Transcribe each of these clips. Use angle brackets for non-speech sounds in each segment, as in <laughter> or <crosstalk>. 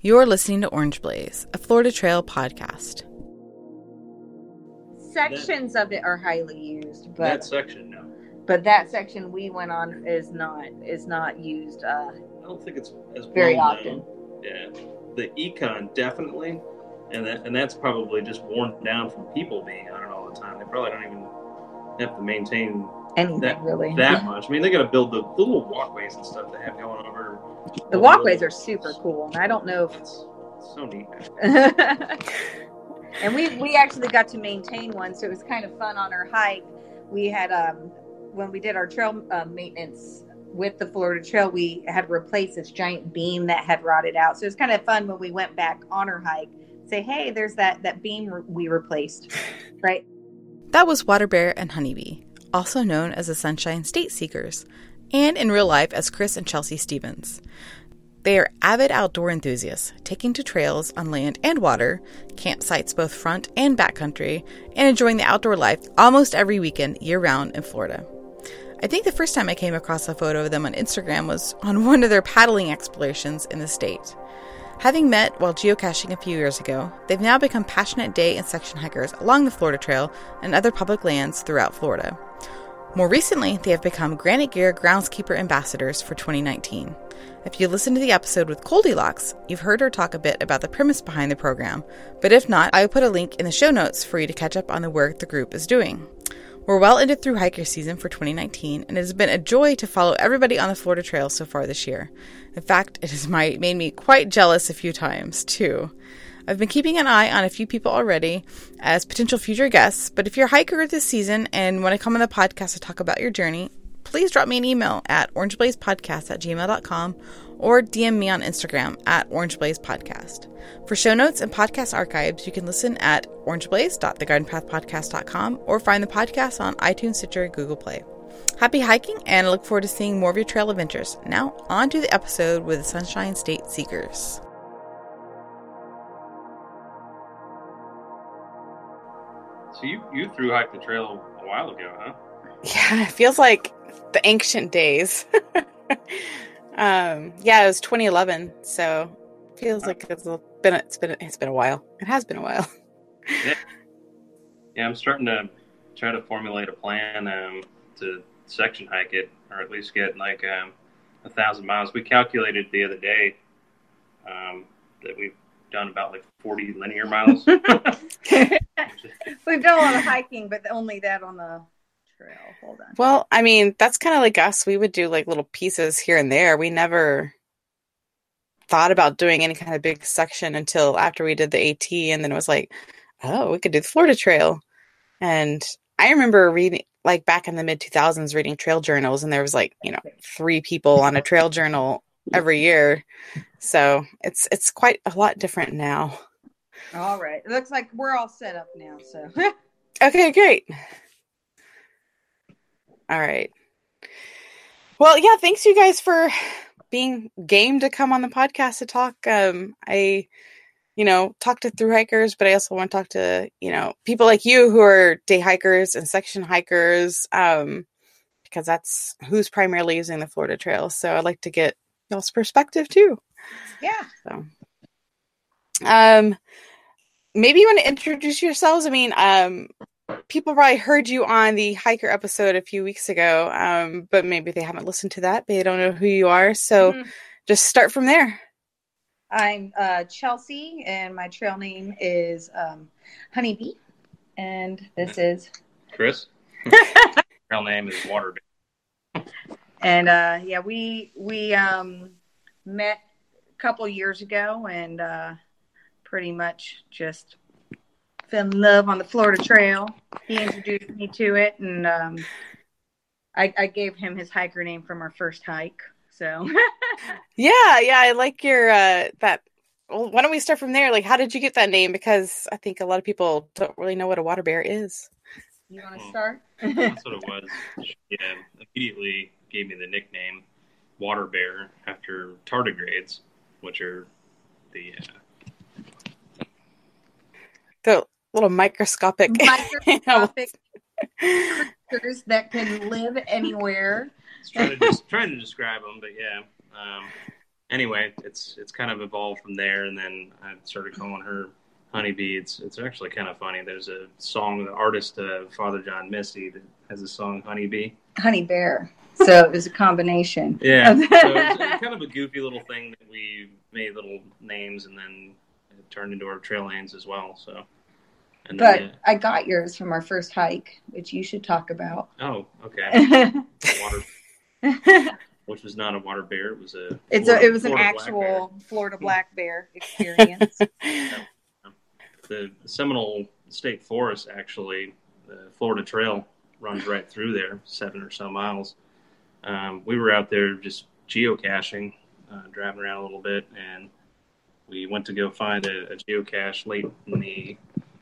You're listening to Orange Blaze, a Florida Trail podcast. Sections of it are highly used, but that section, no. but that section we went on is not is not used. Uh, I don't think it's as Very well often. known. Yeah, the econ definitely, and that and that's probably just worn down from people being on it all the time. They probably don't even have to maintain anything that really. that much. I mean, they got to build the, the little walkways and stuff they have going over. The walkways are super cool, and I don't know It's, it's so neat. <laughs> and we we actually got to maintain one, so it was kind of fun on our hike. We had um when we did our trail uh, maintenance with the Florida Trail, we had replaced this giant beam that had rotted out. So it was kind of fun when we went back on our hike. Say, hey, there's that that beam re- we replaced, right? That was Water Bear and Honeybee, also known as the Sunshine State Seekers, and in real life as Chris and Chelsea Stevens. They are avid outdoor enthusiasts, taking to trails on land and water, campsites both front and backcountry, and enjoying the outdoor life almost every weekend year round in Florida. I think the first time I came across a photo of them on Instagram was on <laughs> one of their paddling explorations in the state. Having met while geocaching a few years ago, they've now become passionate day and section hikers along the Florida Trail and other public lands throughout Florida. More recently, they have become Granite Gear Groundskeeper Ambassadors for 2019. If you listened to the episode with Goldilocks, you've heard her talk a bit about the premise behind the program, but if not, I will put a link in the show notes for you to catch up on the work the group is doing. We're well into through hiker season for 2019, and it has been a joy to follow everybody on the Florida Trail so far this year. In fact, it has made me quite jealous a few times, too. I've been keeping an eye on a few people already as potential future guests, but if you're a hiker this season and want to come on the podcast to talk about your journey, please drop me an email at orangeblazepodcast at gmail.com or DM me on Instagram at orangeblazepodcast. For show notes and podcast archives, you can listen at orangeblaze.thegardenpathpodcast.com or find the podcast on iTunes, Stitcher, Google Play. Happy hiking, and I look forward to seeing more of your trail adventures. Now, on to the episode with the Sunshine State Seekers. So you you through hiked the trail a while ago, huh? Yeah, it feels like the ancient days. <laughs> um, yeah, it was 2011, so feels like it's been it's been it's been a while. It has been a while. <laughs> Yeah, I'm starting to try to formulate a plan um, to section hike it, or at least get like um, a thousand miles. We calculated the other day um, that we've done about like 40 linear miles. <laughs> <laughs> We've done a lot of hiking, but only that on the trail. Hold on. Well, I mean, that's kind of like us. We would do like little pieces here and there. We never thought about doing any kind of big section until after we did the AT, and then it was like, oh, we could do the Florida Trail. And I remember reading, like back in the mid 2000s, reading trail journals, and there was like, you know, three people on a trail journal every year. So it's it's quite a lot different now. All right. It looks like we're all set up now. So <laughs> Okay, great. All right. Well, yeah, thanks you guys for being game to come on the podcast to talk. Um, I, you know, talk to through hikers, but I also want to talk to, you know, people like you who are day hikers and section hikers, um, because that's who's primarily using the Florida Trail. So I'd like to get y'all's perspective too. yeah. So, um, maybe you want to introduce yourselves. I mean, um, people probably heard you on the hiker episode a few weeks ago, um, but maybe they haven't listened to that. But they don't know who you are. So, Mhm. just start from there. I'm uh, Chelsea, and my trail name is um, Honeybee, and this is Chris? <laughs> Real name is Waterbear. and uh, yeah, we we um, met a couple years ago, and uh, pretty much just fell in love on the Florida Trail. He introduced me to it, and um, I, I gave him his hiker name from our first hike. So <laughs> Yeah, yeah, I like your uh, that. Well, why don't we start from there? Like, how did you get that name? Because I think a lot of people don't really know what a water bear is. you want to start? <laughs> That's what it <laughs> was. Yeah, immediately gave me the nickname Water Bear after tardigrades, which are the uh, The little microscopic, Microscopic <laughs> creatures that can live anywhere. it's trying to just trying to describe them, but yeah. Um, anyway, it's it's kind of evolved from there, and then I started calling her Honeybee. It's it's actually kind of funny. There's a song, the artist uh, Father John Misty that has a song Honeybee. Honey Bear. So it was a combination. Yeah, so it's, it's <laughs> kind of a goofy little thing that we made little names, and then turned into our trail names as well. So. And But then, I got yours from our first hike, which you should talk about. oh, okay. <laughs> Water, which was not a water bear. It was a. It's a, it was an Florida black actual Florida black bear <laughs> experience. the Seminole State Forest, actually, the Florida Trail runs right through there, seven or so miles. Um, we were out there just geocaching, uh, driving around a little bit, and we went to go find a, a geocache late in the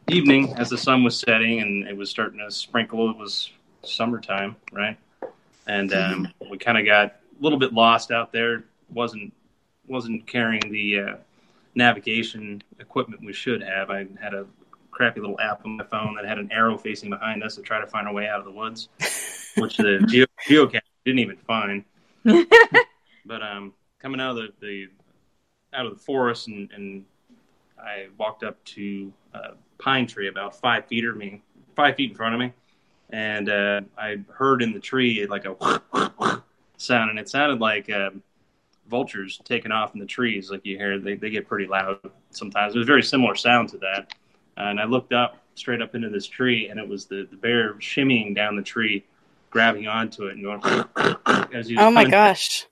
evening as the sun was setting and it was starting to sprinkle. It was summertime, right? And um, we kind of got a little bit lost out there. wasn't wasn't carrying the uh, navigation equipment we should have. I had a crappy little app on my phone that had an arrow facing behind us to try to find our way out of the woods, <laughs> which the geocache didn't even find. <laughs> But um, coming out of the, the out of the forest, and, and I walked up to a pine tree about five feet of me, five feet in front of me, and uh, I heard in the tree like a <laughs> sound, and it sounded like. Um, vultures taking off in the trees like you hear they, they get pretty loud sometimes it was very similar sound to that and i looked up straight up into this tree and it was the, the bear shimmying down the tree grabbing onto it and going <laughs> as he oh my coming- gosh.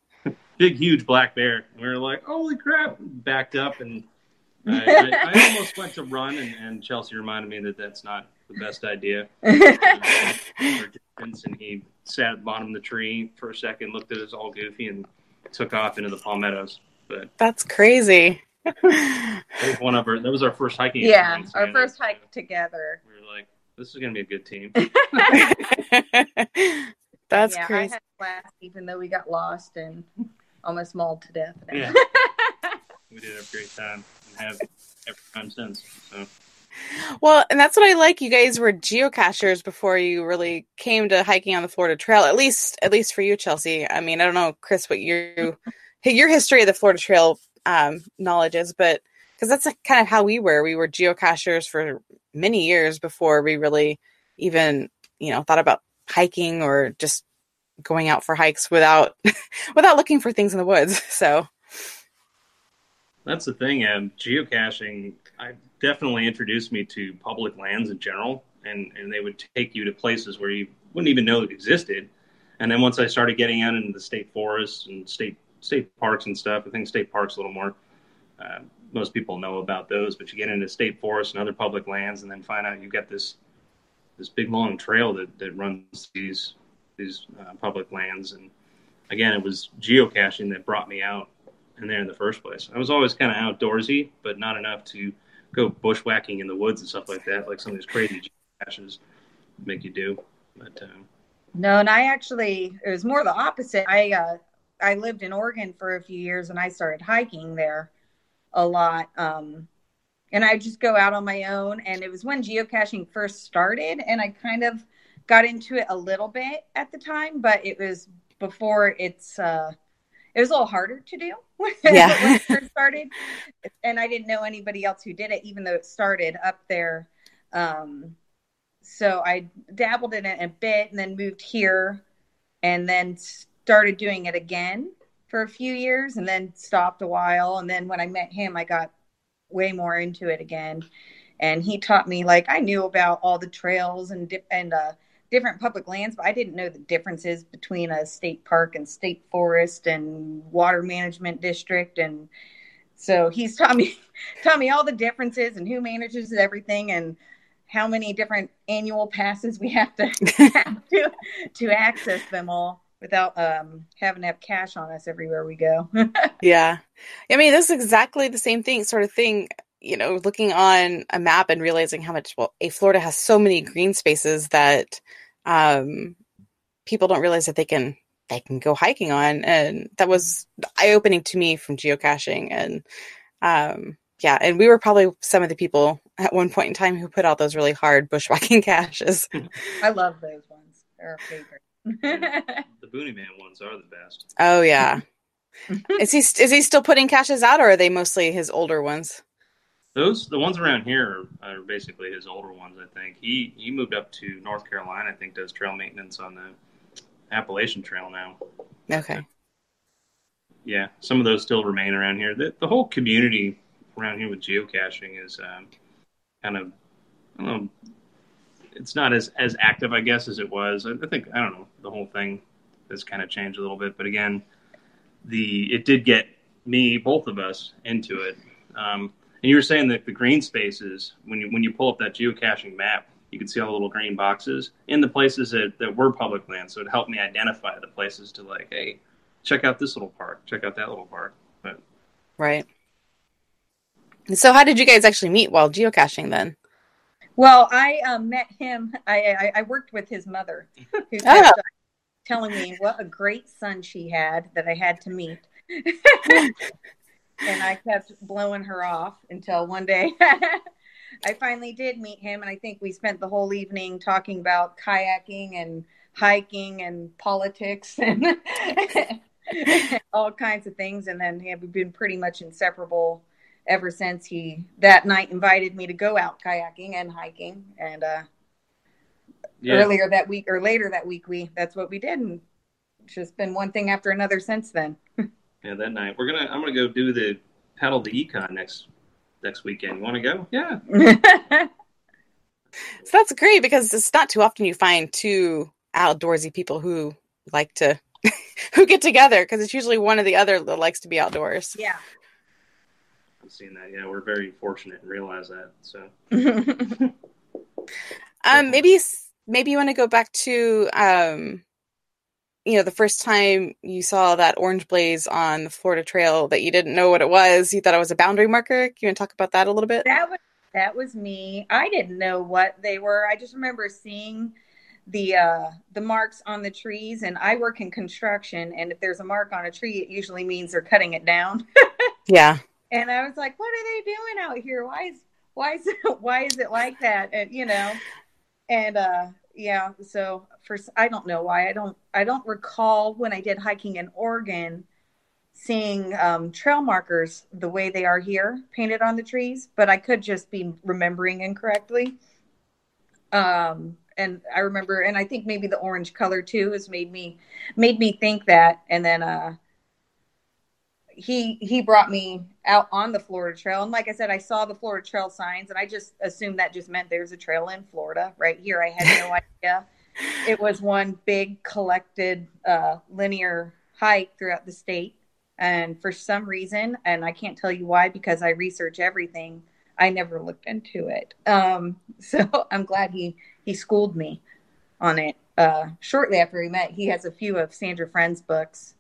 Big huge black bear and we were like holy crap backed up and I, I, <laughs> I almost went to run and, and chelsea reminded me that that's not the best idea <laughs> uh, and he sat at the bottom of the tree for a second looked at us all goofy and took off into the palmettos but That's crazy. <laughs> that was one of our that was our first hiking yeah, experience our first hike together. we were like this is gonna be a good team That's yeah, I crazy. had a blast, even though we got lost and almost mauled to death. Yeah. <laughs> we did have a great time and have every time since so Well, and that's what I like. You guys were geocachers before you really came to hiking on the Florida Trail. At least, at least for you, Chelsea. I mean, I don't know, Chris, what your <laughs> your history of the Florida Trail um, knowledge is, but because that's like kind of how we were. We were geocachers for many years before we really even, you know, thought about hiking or just going out for hikes without <laughs> without looking for things in the woods. <laughs> So That's the thing. Um, geocaching, I definitely introduced me to public lands in general, and and they would take you to places where you wouldn't even know it existed. And then once I started getting out into the state forests and state state parks and stuff, I think state parks a little more. Uh, most people know about those, but you get into state forests and other public lands, and then find out you've got this this big long trail that that runs these these uh, public lands. And again, it was geocaching that brought me out in there in the first place. I was always kind of outdoorsy, but not enough to go bushwhacking in the woods and stuff like that, like some of these crazy caches make you do. But um, No, and I actually it was more the opposite. I uh I lived in Oregon for a few years and I started hiking there a lot. Um and I just go out on my own and it was when geocaching first started and I kind of got into it a little bit at the time, but it was before it's uh it was a little harder to do <laughs> when Yeah. it first started. And I didn't know anybody else who did it, even though it started up there. Um so I dabbled in it a bit and then moved here and then started doing it again for a few years and then stopped a while. And then when I met him, I got way more into it again. And he taught me like I knew about all the trails and dip and uh, different public lands, but I didn't know the differences between a state park and state forest and water management district. And so he's <laughs> taught me taught me all the differences and who manages everything and how many different annual passes we have to <laughs> to, to access them all without um, having to have cash on us everywhere we go. <laughs> Yeah. I mean, this is exactly the same thing, sort of thing, you know, looking on a map and realizing how much, well, a Florida has so many green spaces that um, people don't realize that they can they can go hiking on and that was eye-opening to me from geocaching and um yeah and we were probably some of the people at one point in time who put out those really hard bushwhacking <laughs> caches I love those ones. They're a favorite. <laughs> the Booney Man ones are the best. oh yeah <laughs> is he is he still putting caches out, or are they mostly his older ones? Those the ones around here are, are basically his older ones. I think he he moved up to North Carolina. I think does trail maintenance on the Appalachian Trail now. Okay. Yeah, some of those still remain around here. The, the whole community around here with geocaching is um, kind of I don't know. It's not as as active, I guess, as it was. I, I think I don't know. The whole thing has kind of changed a little bit, but again, the it did get me, both of us, into it. Um, and you were saying that the green spaces, when you when you pull up that geocaching map, you can see all the little green boxes in the places that, that were public land. So it helped me identify the places to like, hey, check out this little park, check out that little park. But right. So how did you guys actually meet while geocaching then? Well, I um, met him. I, I, I worked with his mother, <laughs> who kept Oh. telling me what a great son she had that I had to meet. <laughs> and I kept blowing her off until one day <laughs> I finally did meet him. And I think we spent the whole evening talking about kayaking and hiking and politics <laughs> and all kinds of things. And then yeah, we've been pretty much inseparable ever since he that night invited me to go out kayaking and hiking. And uh, yeah, earlier that week or later that week, we that's what we did. And it's just been one thing after another since then. Yeah, that night we're gonna I'm gonna go do the paddle the econ next next weekend. You want to go? Yeah. <laughs> So that's great because it's not too often you find two outdoorsy people who like to <laughs> who get together because it's usually one or the other that likes to be outdoors. yeah. I'm seeing that. Yeah, we're very fortunate and realize that. So <laughs> Um, maybe maybe you want to go back to um, you know, the first time you saw that orange blaze on the Florida Trail that you didn't know what it was. You thought it was a boundary marker. Can you want to talk about that a little bit? that was that was me. I didn't know what they were. I just remember seeing the uh the marks on the trees and I work in construction and if there's a mark on a tree it usually means they're cutting it down. <laughs> Yeah. and I was like, what are they doing out here? Why is why is it why is it like that? And you know, and uh yeah, so first I don't know why I don't I don't recall when I did hiking in Oregon seeing um, trail markers the way they are here painted on the trees, but I could just be remembering incorrectly. Um, and I remember, and I think maybe the orange color too has made me made me think that. And then uh, he he brought me out on the Florida Trail, and like I said, I saw the Florida Trail signs, and I just assumed that just meant there's a trail in Florida right here. I had no <laughs> idea it was one big collected uh, linear hike throughout the state. And for some reason, and I can't tell you why, because I research everything, I never looked into it. Um, <laughs> so I'm glad he he schooled me on it. Uh, shortly after we met, he has a few of Sandra Friend's books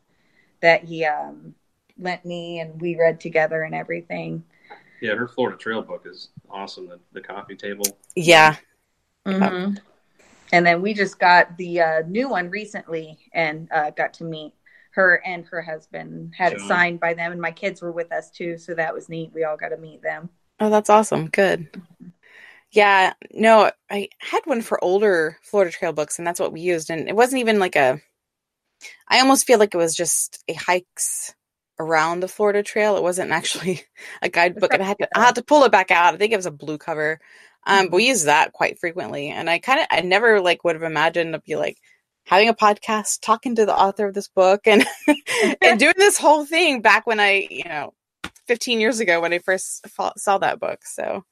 that he um, lent me, and we read together and everything. yeah, her Florida Trail book is awesome. The the coffee table. Yeah. Mhm. And then we just got the uh, new one recently and uh, got to meet her and her husband. Had it signed by them, and my kids were with us too, so that was neat. We all got to meet them. Oh, that's awesome. Good. Yeah, no, I had one for older Florida Trail books, and that's what we used. And it wasn't even like a. I almost feel like it was just a hikes around the Florida Trail. It wasn't actually <laughs> a guidebook, and I had to I had to pull it back out. I think it was a blue cover. Um, but we use that quite frequently, and I kind of I never like would have imagined to be like having a podcast, talking to the author of this book, and <laughs> and doing this whole thing back when I you know 15 years ago when I first saw that book. So,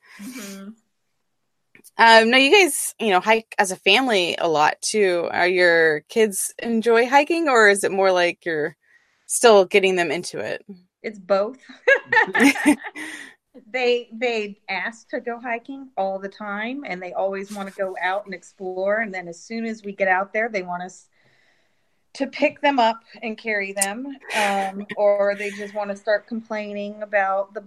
um, no, you guys, you know, hike as a family a lot too. Are your kids enjoy hiking, or is it more like you're still getting them into it? It's both. <laughs> they they ask to go hiking all the time, and they always want to go out and explore. And then as soon as we get out there, they want us to pick them up and carry them, um, or they just want to start complaining about the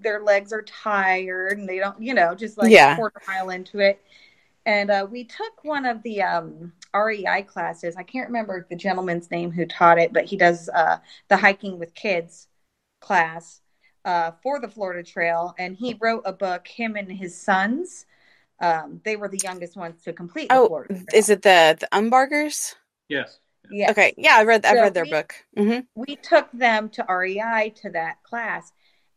their legs are tired and they don't, you know, just like Yeah. a quarter mile into it. And uh, we took one of the um, REI classes. I can't remember the gentleman's name who taught it, but he does uh, the hiking with kids class uh, for the Florida Trail. And he wrote a book, him and his sons. Um, they were the youngest ones to complete the Oh, Florida Trail. is it the the Umbargers? Yes. Yeah. Okay. Yeah, I read. I've So read their we- book. hmm we took them to REI to that class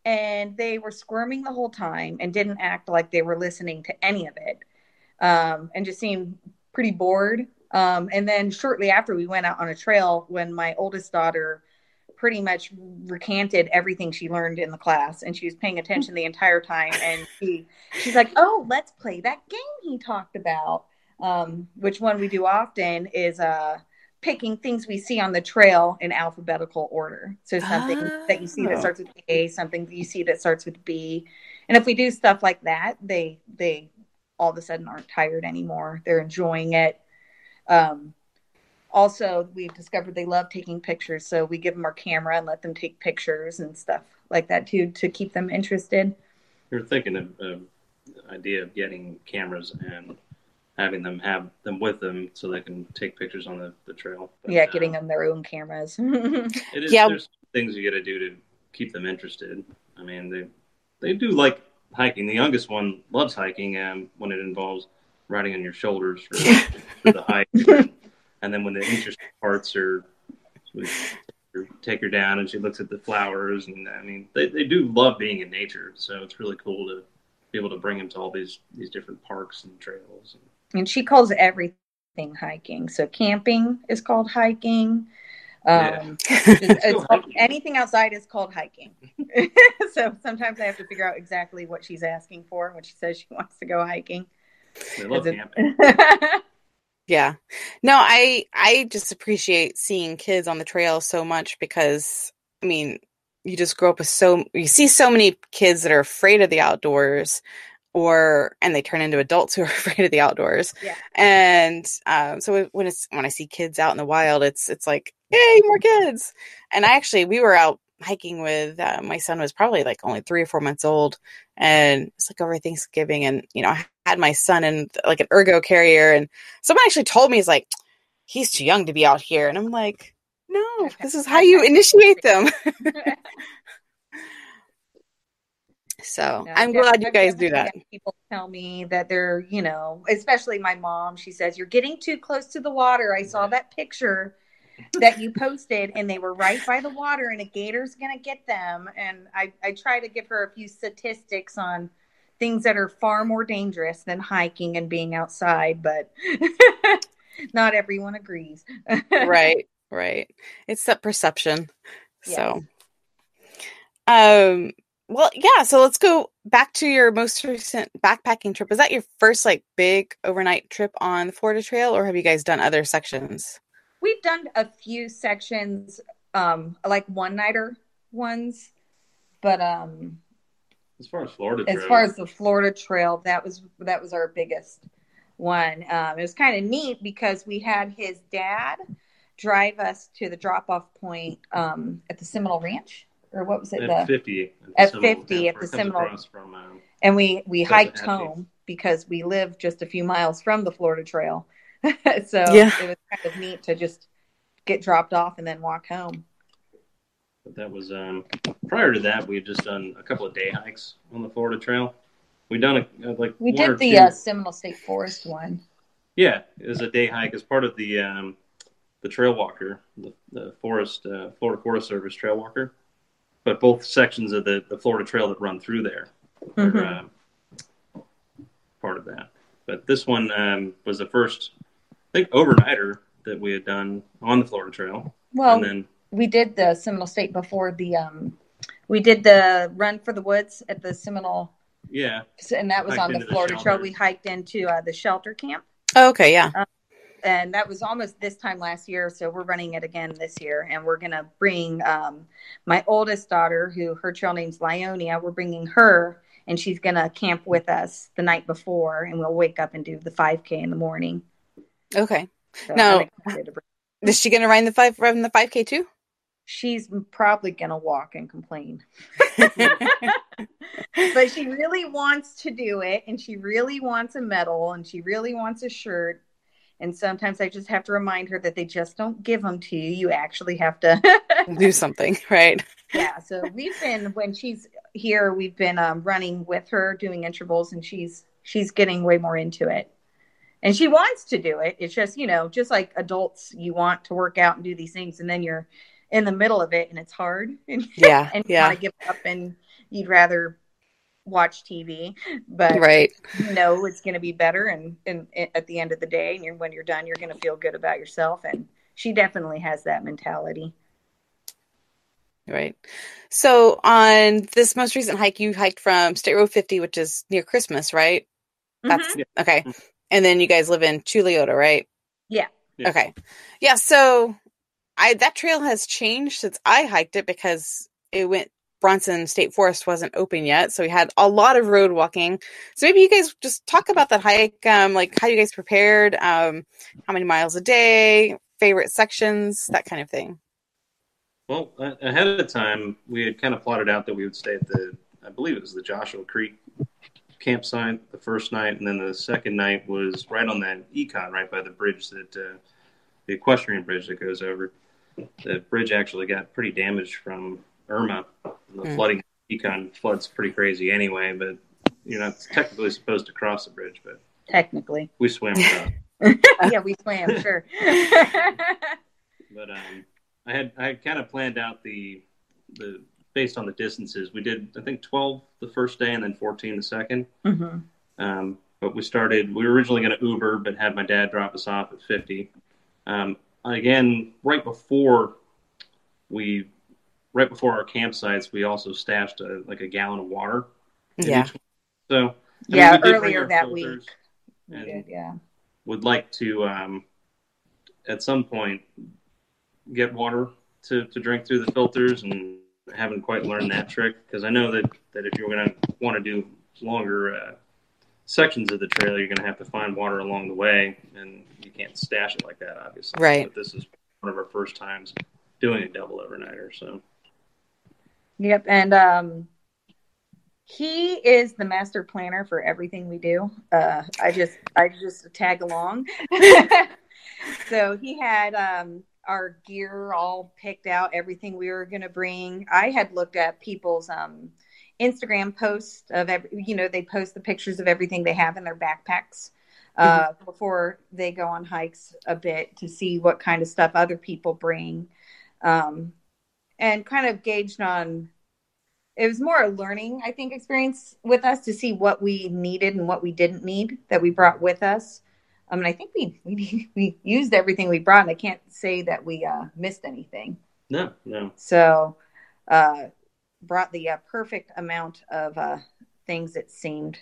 and they were squirming the whole time and didn't act like they were listening to any of it um, and just seemed pretty bored um, and then shortly after we went out on a trail when my oldest daughter pretty much recanted everything she learned in the class and she was paying attention the entire time and she she's like oh let's play that game he talked about um, which one we do often is uh picking things we see on the trail in alphabetical order. So something that you see that Oh. starts with A, something that you see that starts with B. And if we do stuff like that, they they all of a sudden aren't tired anymore. They're enjoying it. Um, also, we've discovered they love taking pictures, so we give them our camera and let them take pictures and stuff like that too to keep them interested. You're thinking of uh, the idea of getting cameras and having them have them with them so they can take pictures on the, the trail. But, yeah, uh, getting them their own cameras. <laughs> It is, Yeah. There's things you got to do to keep them interested. I mean, they they do like hiking. The youngest one loves hiking, um, when it involves riding on your shoulders for, <laughs> for the hike. and then when the interesting parts are, we take her down and she looks at the flowers. And I mean, they, they do love being in nature. So it's really cool to be able to bring them to all these these different parks and trails. and she calls everything hiking. So camping is called hiking. Yeah. Um, it's- <laughs> it's called- anything outside is called hiking. <laughs> so sometimes I have to figure out exactly what she's asking for when she says she wants to go hiking. They love it- camping. <laughs> Yeah. No, I I just appreciate seeing kids on the trail so much because I mean, you just grow up with so you see so many kids that are afraid of the outdoors or and they turn into adults who are <laughs> afraid of the outdoors. Yeah. And um so when it's when I see kids out in the wild, it's it's like, "Yay, more kids." And I actually we were out hiking with uh, my son was probably like only 3 or 4 months old and it's like over Thanksgiving and you know, I had my son in like an ergo carrier and someone actually told me he's like he's too young to be out here and i'm like no this is how you initiate them <laughs> so No, i'm glad you guys do that People tell me that they're, you know, especially my mom. She says you're getting too close to the water. I saw that picture that you posted, and they were right by the water, and a gator's gonna get them. And I, I try to give her a few statistics on things that are far more dangerous than hiking and being outside, but <laughs> not everyone agrees. <laughs> right right it's that perception Yes. so um well yeah so let's go back to your most recent backpacking trip was that your first like big overnight trip on the florida trail or have you guys done other sections We've done a few sections, um, like one nighter ones, but um, As far as Florida as far as the Florida Trail, that was that was our biggest one. Um, it was kind of neat because we had his dad drive us to the drop off point um, at the Seminole Ranch, or what was it? at The, 50 At Seminole 50 at the Seminole- from um, and we we hiked have to. home because we live just a few miles from the Florida Trail, <laughs> so Yeah. it was kind of neat to just get dropped off and then walk home. But that was um, prior to that. We had just done a couple of day hikes on the Florida Trail. We done a, uh, like We did the uh, Seminole State Forest one. yeah, it was a day hike as part of the um, the Trail Walker, the, the Forest uh, Florida Forest Service Trail Walker. But both sections of the, the Florida Trail that run through there are Mhm. um, part of that. But this one um, was the first, I think, overnighter that we had done on the Florida Trail, Well, and then we did the Seminole State before the um, we did the Run for the Woods at the Seminole, yeah, and that was Hiked on the into the Florida Trail. We hiked into uh, the shelter camp, oh, okay yeah and that was almost this time last year. So we're running it again this year, and we're gonna bring um, my oldest daughter, who her trail name's Lyonia. We're bringing her, and she's gonna camp with us the night before, and we'll wake up and do the 5K in the morning. okay So No. I'm excited to bring- is she gonna run the five run the 5k too she's probably gonna walk and complain. <laughs> <laughs> but she really wants to do it and she really wants a medal and she really wants a shirt and sometimes i just have to remind her that they just don't give them to you you actually have to <laughs> do something right yeah so we've been when she's here we've been um, running with her doing intervals and she's she's getting way more into it and she wants to do it. It's just, you know, just like adults, you want to work out and do these things, and then you're in the middle of it and it's hard. <laughs> Yeah. and you yeah. want to give up and you'd rather watch TV, but Right. you know it's going to be better. And, and, and at the end of the day, and you're, when you're done, you're going to feel good about yourself. And she definitely has that mentality. Right. So on this most recent hike, you hiked from State Road 50, which is near Christmas, right? That's Mhm. okay. And then you guys live in Chuluota, right? Yeah. Yeah. Okay. Yeah. So I that trail has changed since I hiked it because it went Bronson State Forest wasn't open yet, so we had a lot of road walking. So maybe you guys just talk about that hike, um, like how you guys prepared, um, how many miles a day, favorite sections, that kind of thing. Well, ahead of time, we had kind of plotted out that we would stay at the, I believe it was the Joshua Creek campsite the first night, and then the second night was right on that econ, right by the bridge that, uh, the equestrian bridge that goes over. The bridge actually got pretty damaged from Irma. The Hmm. flooding econ floods pretty crazy anyway, but you're not technically supposed to cross the bridge, but Technically. we swam <laughs> yeah, we swam, sure. <laughs> but um, I had I had kind of planned out the the based on the distances. We did I think twelve the first day and then fourteen the second. hmm Um, but we started. We were originally going to Uber, but had my dad drop us off at fifty. Um, again, right before we, right before our campsites, we also stashed a, like a gallon of water. Yeah. So I mean, Yeah, we earlier that week. We did, yeah. would like to um, at some point get water to, to drink through the filters and haven't quite learned that trick because I know that, that if you're going to want to do longer uh, sections of the trail, you're going to have to find water along the way and you can't stash it like that, obviously. Right. But this is one of our first times doing a double overnighter. So Yep, and um, he is the master planner for everything we do. Uh, I just I just tag along. <laughs> so he had um, our gear all picked out, everything we were going to bring. I had looked at people's um, Instagram posts of every, you know, they post the pictures of everything they have in their backpacks uh, before they go on hikes a bit to see what kind of stuff other people bring. Um, and kind of gauged on it was more a learning i think experience with us to see what we needed and what we didn't need that we brought with us i mean i think we <laughs> we, we used everything we brought and i can't say that we uh, missed anything no, no. so uh, brought the uh, perfect amount of uh, things it seemed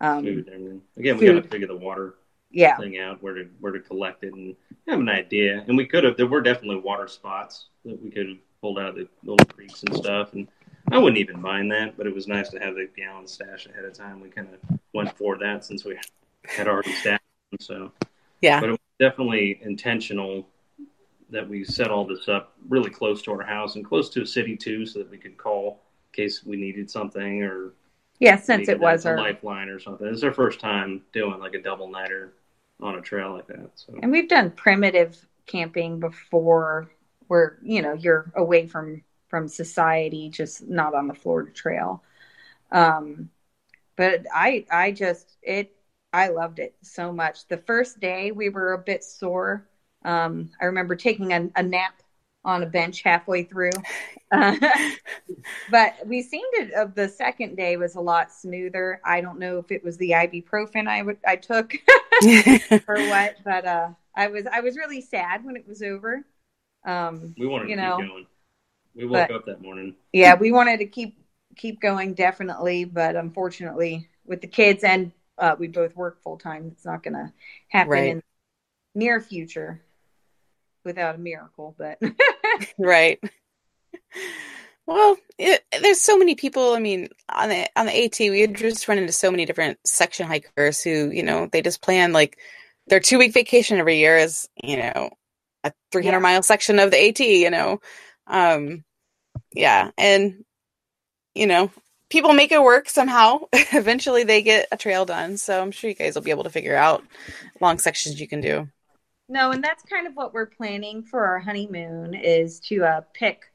um, Food and everything. Again, we got to figure the water yeah thing out, where to where to collect it, and have an idea. And we could have. There were definitely water spots that we could have pulled out of the little creeks and stuff. And I wouldn't even mind that, but it was nice to have the gallon stash ahead of time. We kind of went for that since we had already stashed them. So, Yeah. but it was definitely intentional that we set all this up really close to our house and close to a city too, so that we could call in case we needed something or yeah since it was a our lifeline or something. It's our first time doing like a double nighter on a trail like that. So and we've done primitive camping before where you know you're away from from society just not on the florida trail um but i i just it i loved it so much the first day we were a bit sore um i remember taking a, a nap on a bench halfway through uh, <laughs> <laughs> but we seemed to of the second day was a lot smoother i don't know if it was the ibuprofen i would i took <laughs> or what but uh i was i was really sad when it was over um we wanted you to know, keep going. We woke but- up that morning. yeah we wanted to keep keep going definitely but unfortunately with the kids and uh we both work full time it's not gonna happen Right. in the near future without a miracle but <laughs> right. Well, it, there's so many people. I mean, on the on the AT, we just run into so many different section hikers who, you know, they just plan like their two week vacation every year is, you know, a 300 Yeah. mile section of the AT. You know, um, yeah, and you know, people make it work somehow. <laughs> Eventually, they get a trail done. So I'm sure you guys will be able to figure out long sections you can do. No, and that's kind of what we're planning for our honeymoon is to uh, pick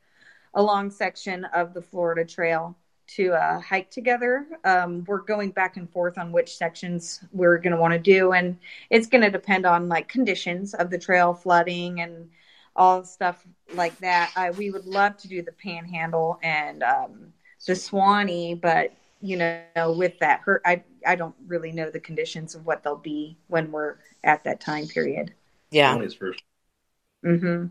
a long section of the Florida Trail to uh, hike together. Um, we're going back and forth on which sections we're going to want to do, and it's going to depend on like conditions of the trail, flooding, and all stuff like that. I, we would love to do the Panhandle and um, the Suwannee, but you know, with that hurt, I I don't really know the conditions of what they'll be when we're at that time period. Yeah. first. Mm-hmm.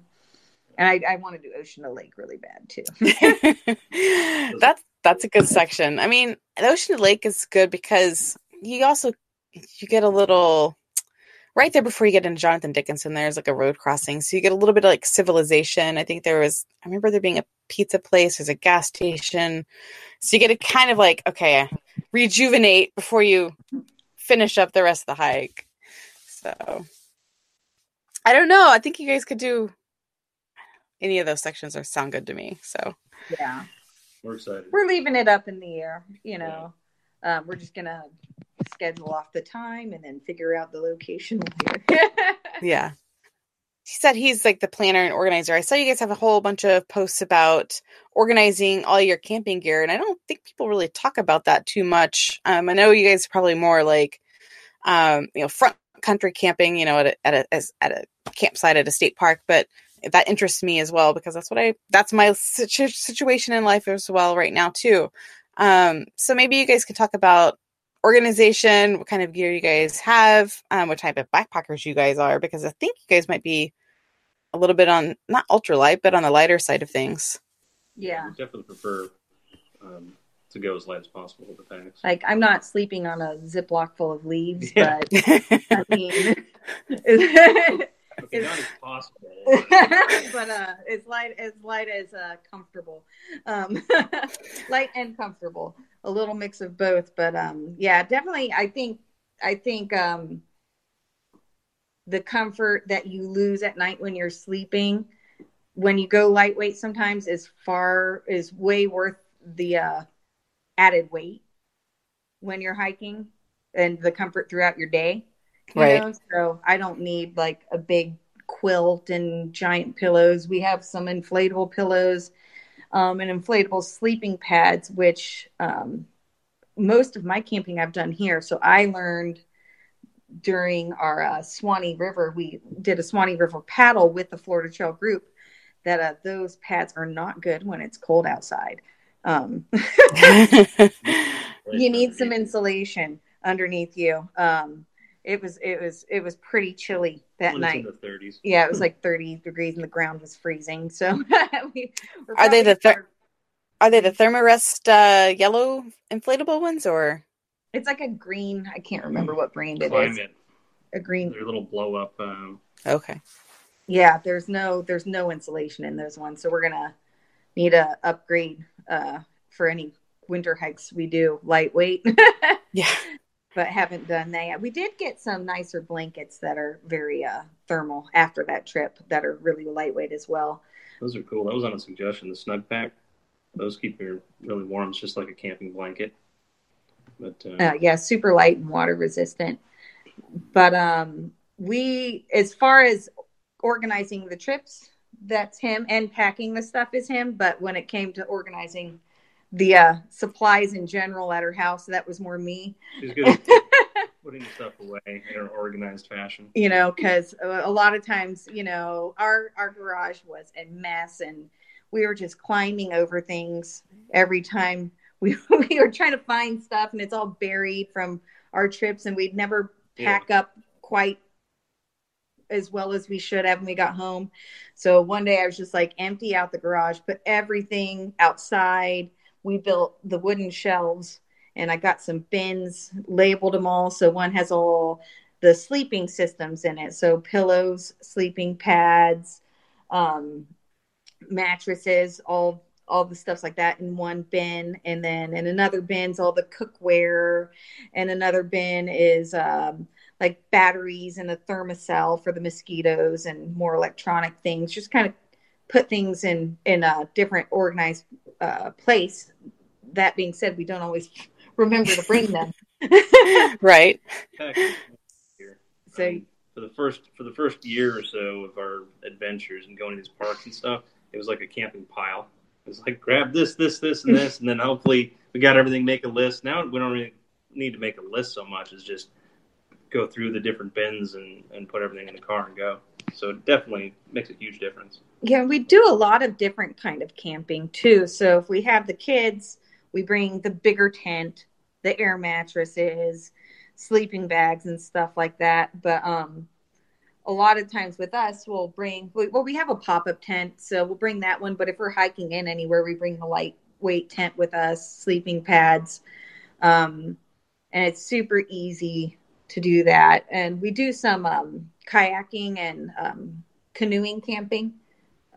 And I, I want to do Ocean to Lake really bad too. <laughs> <laughs> that's that's a good section. I mean, Ocean to Lake is good because you also you get a little right there before you get into Jonathan Dickinson. There's like a road crossing, so you get a little bit of like civilization. I think there was I remember there being a pizza place. There's a gas station, so you get to kind of like okay, rejuvenate before you finish up the rest of the hike. So I don't know. I think you guys could do any of those sections or sound good to me. So yeah, we're excited. We're leaving it up in the air. You know, yeah. um, we're just gonna schedule off the time and then figure out the location later. <laughs> yeah. He said he's like the planner and organizer. I saw you guys have a whole bunch of posts about organizing all your camping gear, and I don't think people really talk about that too much. Um, I know you guys are probably more like, um, you know, front country camping, you know, at a, at a at a campsite at a state park, but that interests me as well because that's what I that's my situ- situation in life as well right now too. Um, so maybe you guys could talk about organization, what kind of gear you guys have, um, what type of backpackers you guys are, because I think you guys might be a little bit on not ultralight, but on the lighter side of things. Yeah, definitely prefer um, to go as light as possible with the packs. Like I'm not sleeping on a ziploc full of leaves, yeah. but <laughs> I mean. Okay, not as possible, <laughs> but, uh, as light as light as uh, comfortable, um, <laughs> light and comfortable. A little mix of both, but um, yeah, definitely. I think I think um, the comfort that you lose at night when you're sleeping, when you go lightweight, sometimes is far is way worth the uh, added weight when you're hiking and the comfort throughout your day. You right. Know? So I don't need like a big quilt and giant pillows. We have some inflatable pillows um, and inflatable sleeping pads, which um, most of my camping I've done here. So I learned during our uh, Suwannee River, we did a Suwannee River paddle with the Florida Trail group that uh, those pads are not good when it's cold outside. Um, <laughs> you need some insulation underneath you. Um, it was it was it was pretty chilly that night. the 30s. Yeah, it was like 30 degrees and the ground was freezing. So <laughs> we are they the ther- are they the Thermarest uh, yellow inflatable ones or? It's like a green. I can't remember what brand it Klymit. is. A green. They're a little blow up. Um... Okay. Yeah, there's no there's no insulation in those ones, so we're gonna need a upgrade uh, for any winter hikes we do. Lightweight. <laughs> yeah but haven't done that. yet. We did get some nicer blankets that are very uh, thermal after that trip that are really lightweight as well. Those are cool. That was on a suggestion. The Snugpak, those keep you really warm. It's just like a camping blanket. But uh... Uh, yeah, super light and water resistant. But um, we, as far as organizing the trips, that's him, and packing the stuff is him. But when it came to organizing the uh, supplies in general at her house. That was more me. She's good <laughs> putting stuff away in an organized fashion. You know, because a lot of times, you know, our our garage was a mess, and we were just climbing over things every time we <laughs> we were trying to find stuff, and it's all buried from our trips, and we'd never pack yeah. up quite as well as we should have when we got home. So one day I was just like empty out the garage, put everything outside we built the wooden shelves and I got some bins, labeled them all. So one has all the sleeping systems in it. So pillows, sleeping pads, um, mattresses, all all the stuff like that in one bin. And then in another bin's all the cookware. And another bin is um, like batteries and a Thermacell for the mosquitoes and more electronic things. Just kind of put things in in a different organized uh, place. That being said, we don't always <laughs> remember to bring them. <laughs> right. So um, for the first for the first year or so of our adventures and going to these parks and stuff, it was like a camping pile. It was like grab this, this, this, and this, and then hopefully we got everything. Make a list. Now we don't really need to make a list so much. It's just go through the different bins and and put everything in the car and go. So it definitely makes a huge difference. Yeah, we do a lot of different kind of camping too. So if we have the kids, we bring the bigger tent, the air mattresses, sleeping bags and stuff like that. But um a lot of times with us, we'll bring well, we have a pop up tent, so we'll bring that one. But if we're hiking in anywhere, we bring the lightweight tent with us, sleeping pads, um, and it's super easy to do that. And we do some um, kayaking and um, canoeing camping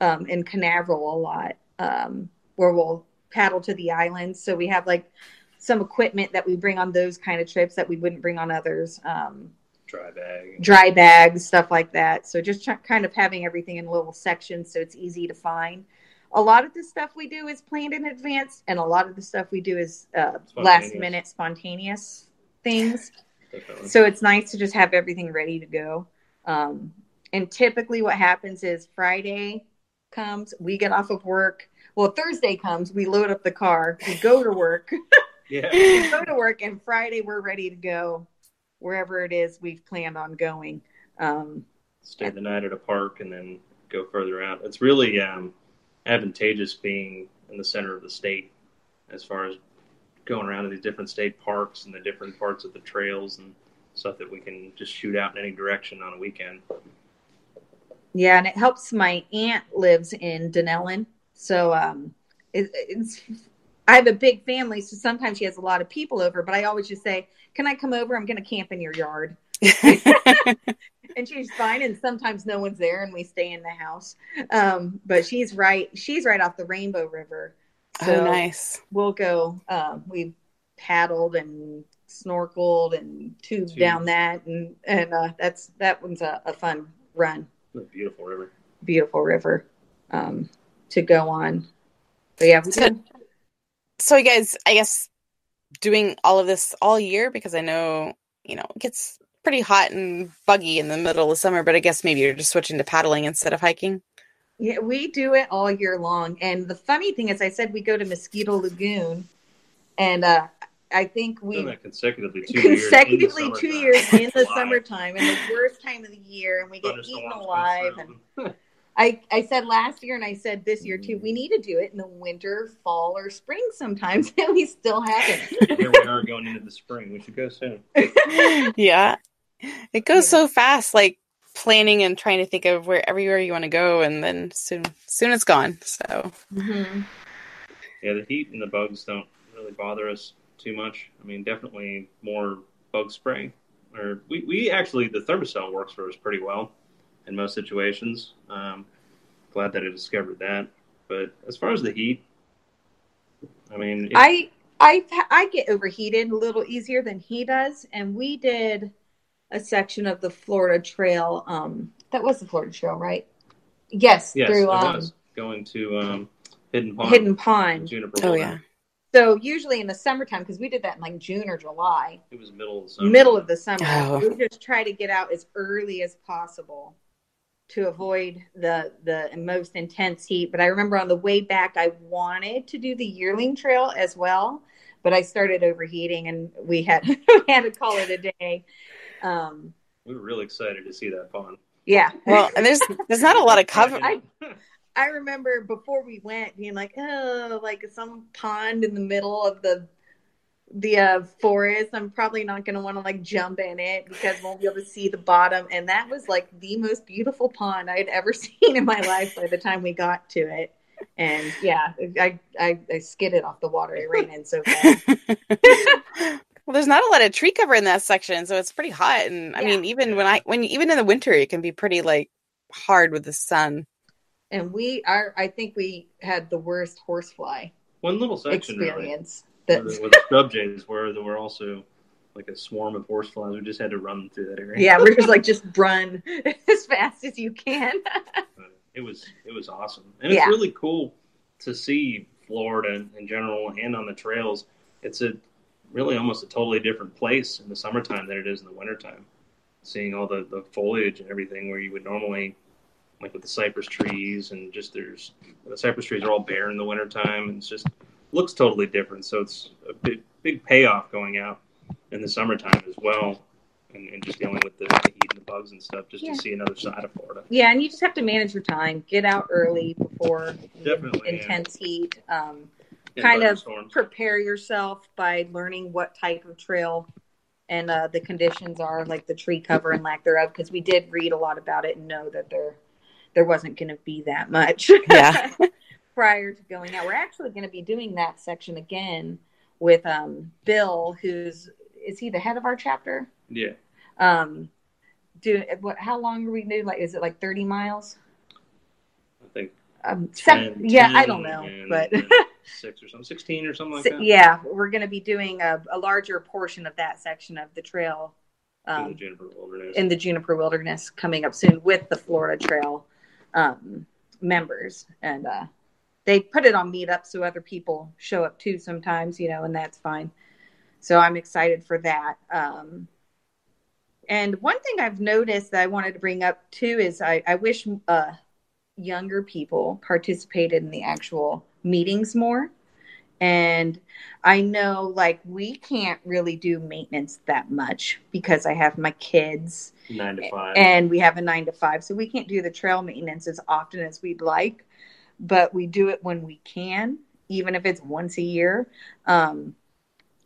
um, in Canaveral a lot, um, where we'll paddle to the islands. So we have like some equipment that we bring on those kind of trips that we wouldn't bring on others. Um, Dry bag. dry bags, stuff like that. So just ch- kind of having everything in little sections so it's easy to find. A lot of the stuff we do is planned in advance, and a lot of the stuff we do is uh, last minute spontaneous things. Definitely. So it's nice to just have everything ready to go. Um, and typically, what happens is Friday comes, we get off of work. Well, Thursday comes, we load up the car, we go to work, <laughs> yeah. we go to work, and Friday we're ready to go wherever it is we've planned on going. Um, Stay the night at a park and then go further out. It's really um, advantageous being in the center of the state as far as going around to these different state parks and the different parts of the trails and stuff that we can just shoot out in any direction on a weekend. yeah, and it helps. My aunt lives in Dunnellon, so um, it, it's. I have a big family, so sometimes she has a lot of people over. But I always just say, "Can I come over? I'm going to camp in your yard." <laughs> and she's fine and sometimes no one's there and we stay in the house um, but she's right she's right off the rainbow river so oh, nice. we'll go um, we've paddled and snorkeled and tubed Tubed. down that and and uh, that's that one's a, a fun run a beautiful river. beautiful river um, to go on but yeah we So- do- So, you guys, I guess doing all of this all year because I know, you know, it gets pretty hot and buggy in the middle of summer, but I guess maybe you're just switching to paddling instead of hiking. Yeah, we do it all year long. And the funny thing is, I said we go to Mosquito Lagoon, and uh, I think We've done that consecutively two years. consecutively two years in the summertime, and the worst time of the year, and we get eaten alive. And I, I said last year, and I said this year too. We need to do it in the winter, fall, or spring sometimes, <laughs> and we still haven't. Here we are going into the spring. We should go soon. <laughs> yeah. It goes so fast, like planning and trying to think of where everywhere you want to go, and then soon, soon it's gone. So, Mhm. Yeah, the heat and the bugs don't really bother us too much. I mean, definitely more bug spray. Or we, we actually the Thermacell works for us pretty well in most situations. Um, glad that I discovered that. But as far as the heat, I mean, it- I I I get overheated a little easier than he does, and we did a section of the Florida Trail. Um, that was the Florida Trail, right? Yes, yes, through it um, was going to um, Hidden Pond. Hidden Pond. Juniper oh River. yeah, So usually in the summertime, because we did that in like June or July, It was middle of the summer. middle of the summer, Oh. we just try to get out as early as possible to avoid the the most intense heat. But I remember on the way back, I wanted to do the yearling trail as well, but I started overheating, and we had <laughs> we had to call it a day. Um, We were really excited to see that pond. yeah. <laughs> well, and there's there's not a lot of cover. I- I remember before we went being like, oh, like some pond in the middle of the the uh, forest. I'm probably not going to want to like jump in it because I won't be able to see the bottom. And that was like the most beautiful pond I had ever <laughs> seen in my life by the time we got to it. And yeah, I I, I skidded off the water. It ran in so fast. <laughs> well, there's not a lot of tree cover in that section, so it's pretty hot. And I Yeah. mean, even when I when even in the winter, it can be pretty like hard with the sun. And we are. I think we had the worst horsefly One little section really. experience. With That the, with the scrub jays where there were also like a swarm of horseflies. We just had to run through that area. yeah, we're just like just run <laughs> as fast as you can. It was it was awesome, and it's Yeah. really cool to see Florida in general and on the trails. It's a really almost a totally different place in the summertime than it is in the wintertime. Seeing all the, the foliage and everything where you would normally like with the cypress trees and just there's the cypress trees are all bare in the wintertime and it's just looks totally different. So it's a big big payoff going out in the summertime as well, and, and just dealing with the, the heat and the bugs and stuff, just Yeah. to see another side of Florida. Yeah, and you just have to manage your time. Get out early before Definitely, yeah. intense heat. Um, Kind of thunderstorms. prepare yourself by learning what type of trail and uh, the conditions are, like the tree cover and lack thereof. Because we did read a lot about it and know that there there wasn't going to be that much. Yeah. <laughs> prior to going out, we're actually going to be doing that section again with um, Bill, who's is he the head of our chapter? Yeah, Um, do what? How long are we do? Like, is it like thirty miles? Um, 10, seven, yeah, I don't know, and- but <laughs> six or something, sixteen or something like that. yeah, we're going to be doing a, a larger portion of that section of the trail in the um, Juniper Wilderness. in the Juniper Wilderness coming up soon with the Florida Trail um, members, and uh, they put it on Meetup so other people show up too sometimes, you know, and that's fine. So I'm excited for that. Um, and one thing I've noticed that I wanted to bring up too is I, I wish uh, younger people participated in the actual meetings more. And I know like we can't really do maintenance that much because I have my kids nine to five. and we have a nine to five. So we can't do the trail maintenance as often as we'd like, but we do it when we can, even if it's once a year. Um,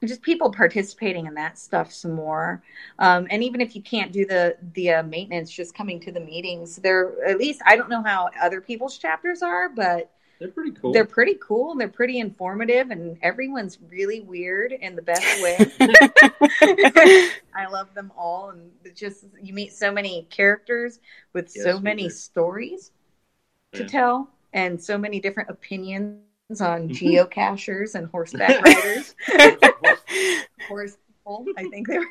just people participating in that stuff some more, um, and even if you can't do the the uh, maintenance, just coming to the meetings. They're at least I don't know how other people's chapters are, but They're pretty cool. they're pretty cool. And they're pretty informative, and everyone's really weird in the best way. <laughs> <laughs> I love them all, and just you meet so many characters with Yes, so many do. stories to Yeah. tell, and so many different opinions on geocachers and horseback <laughs> riders. <laughs> Horse people, I think they were.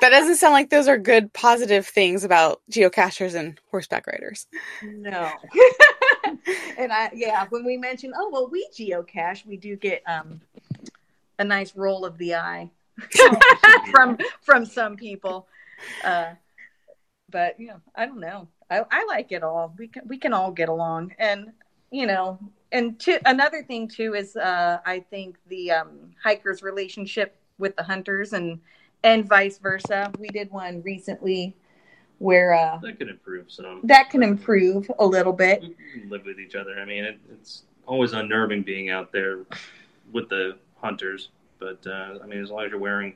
that doesn't sound like those are good positive things about geocachers and horseback riders. no. <laughs> and I, yeah, when we mention, oh well, we geocache, we do get um a nice roll of the eye from from some people. Uh, but you know, I don't know. I, I like it all. We can we can all get along, and you know, and to, another thing too is uh, I think the um, hikers' relationship with the hunters and and vice versa. We did one recently where uh, that could improve some. that can improve a little bit. Live with each other. I mean, it, it's always unnerving being out there with the hunters, but uh, I mean, as long as you're wearing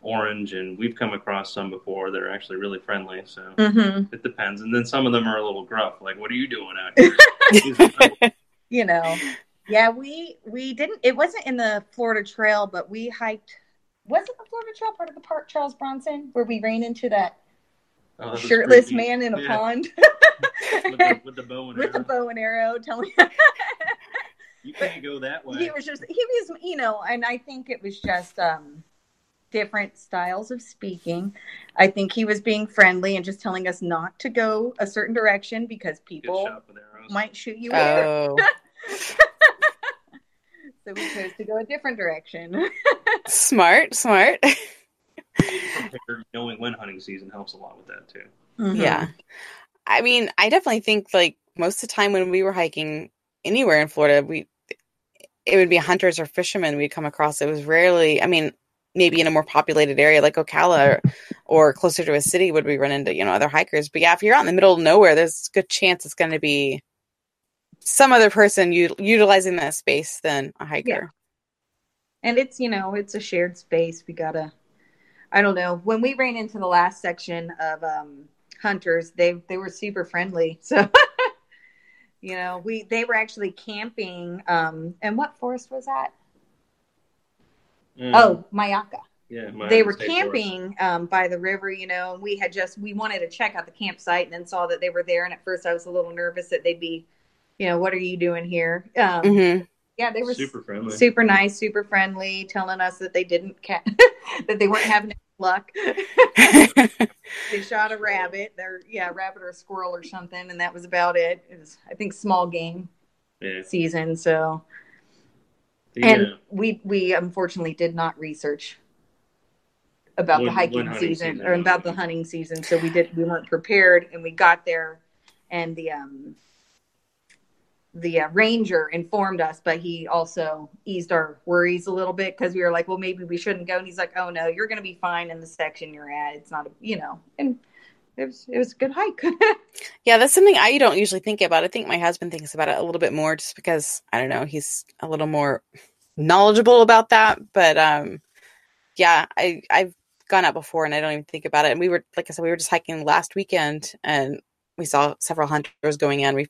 orange, and we've come across some before that are actually really friendly. So hmm it depends. And then some of them are a little gruff, like, "What are you doing out here?" <laughs> These are like, You know, yeah, we we didn't. It wasn't in the Florida Trail, but we hiked. Was it the Florida Trail part of the park, Charles Bronson, where we ran into that oh, shirtless creepy. man in a Yeah, pond <laughs> with, the, with the bow and arrow. with arrow. bow and arrow, telling You <laughs> can't go that way. he was just he was you know, and I think it was just um different styles of speaking. I think he was being friendly and just telling us not to go a certain direction because people shot with arrows. Might shoot you. there. Oh, <laughs> So we chose to go a different direction. <laughs> smart, smart. Knowing when hunting season helps a lot with that too. Mm-hmm. Yeah. I mean, I definitely think like most of the time when we were hiking anywhere in Florida, we it would be hunters or fishermen we'd come across. It was rarely, I mean, maybe in a more populated area like Ocala or, or closer to a city would we run into, you know, other hikers. But yeah, if you're out in the middle of nowhere, there's a good chance it's going to be some other person u- utilizing that space than a hiker. Yeah. and it's you know it's a shared space we gotta i don't know when we ran into the last section of um hunters they they were super friendly <laughs> so you know we they were actually camping um and what forest was that Mm, oh Myakka yeah. my they were state camping um, by the river, you know, and we had just we wanted to check out the campsite and then saw that they were there. And at first, I was a little nervous that they'd be, you know, what are you doing here? Um, hmm Yeah, they were super friendly. super nice, super friendly, telling us that they didn't ca- <laughs> that they weren't having any luck. <laughs> they shot a rabbit, they're yeah, rabbit or a squirrel or something, and that was about it. It was, I think, small game Yeah. season. So, The, and we we unfortunately did not research about the hiking season season or about the hunting season. So we did we weren't prepared, and we got there, and the um the uh, ranger informed us, but he also eased our worries a little bit because we were like, well, maybe we shouldn't go. And he's like, oh no, you're going to be fine in the section you're at. It's not a, you know, and it was it was a good hike. <laughs> yeah, that's something I don't usually think about. I think my husband thinks about it a little bit more, just because I don't know, he's a little more knowledgeable about that. But um, yeah, I I've gone out before and I don't even think about it. And we were, like I said, we were just hiking last weekend and we saw several hunters going in. We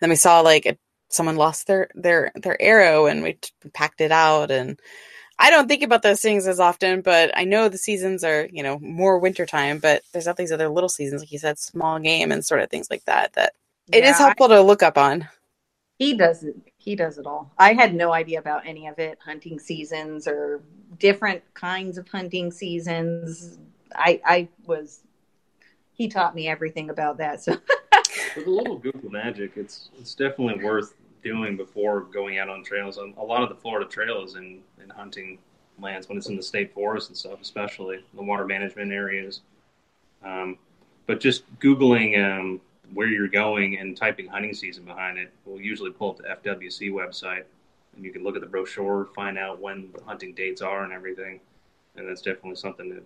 then we saw like a, someone lost their their their arrow and we packed it out and I don't think about those things as often, but I know the seasons are, you know, more wintertime, but there's all these other little seasons, like you said, small game and sort of things like that, that yeah, it is helpful I, to look up on. He does it. He does it all. I had no idea about any of it, hunting seasons or different kinds of hunting seasons. I, I was, he taught me everything about that. So <laughs> with a little Google magic, it's, it's definitely worth doing before going out on trails. A lot of the Florida trails and in hunting lands when it's in the state forest and stuff, especially the water management areas. Um, but just Googling um, where you're going and typing hunting season behind it will usually pull up the FWC website, and you can look at the brochure, find out when the hunting dates are and everything. And that's definitely something to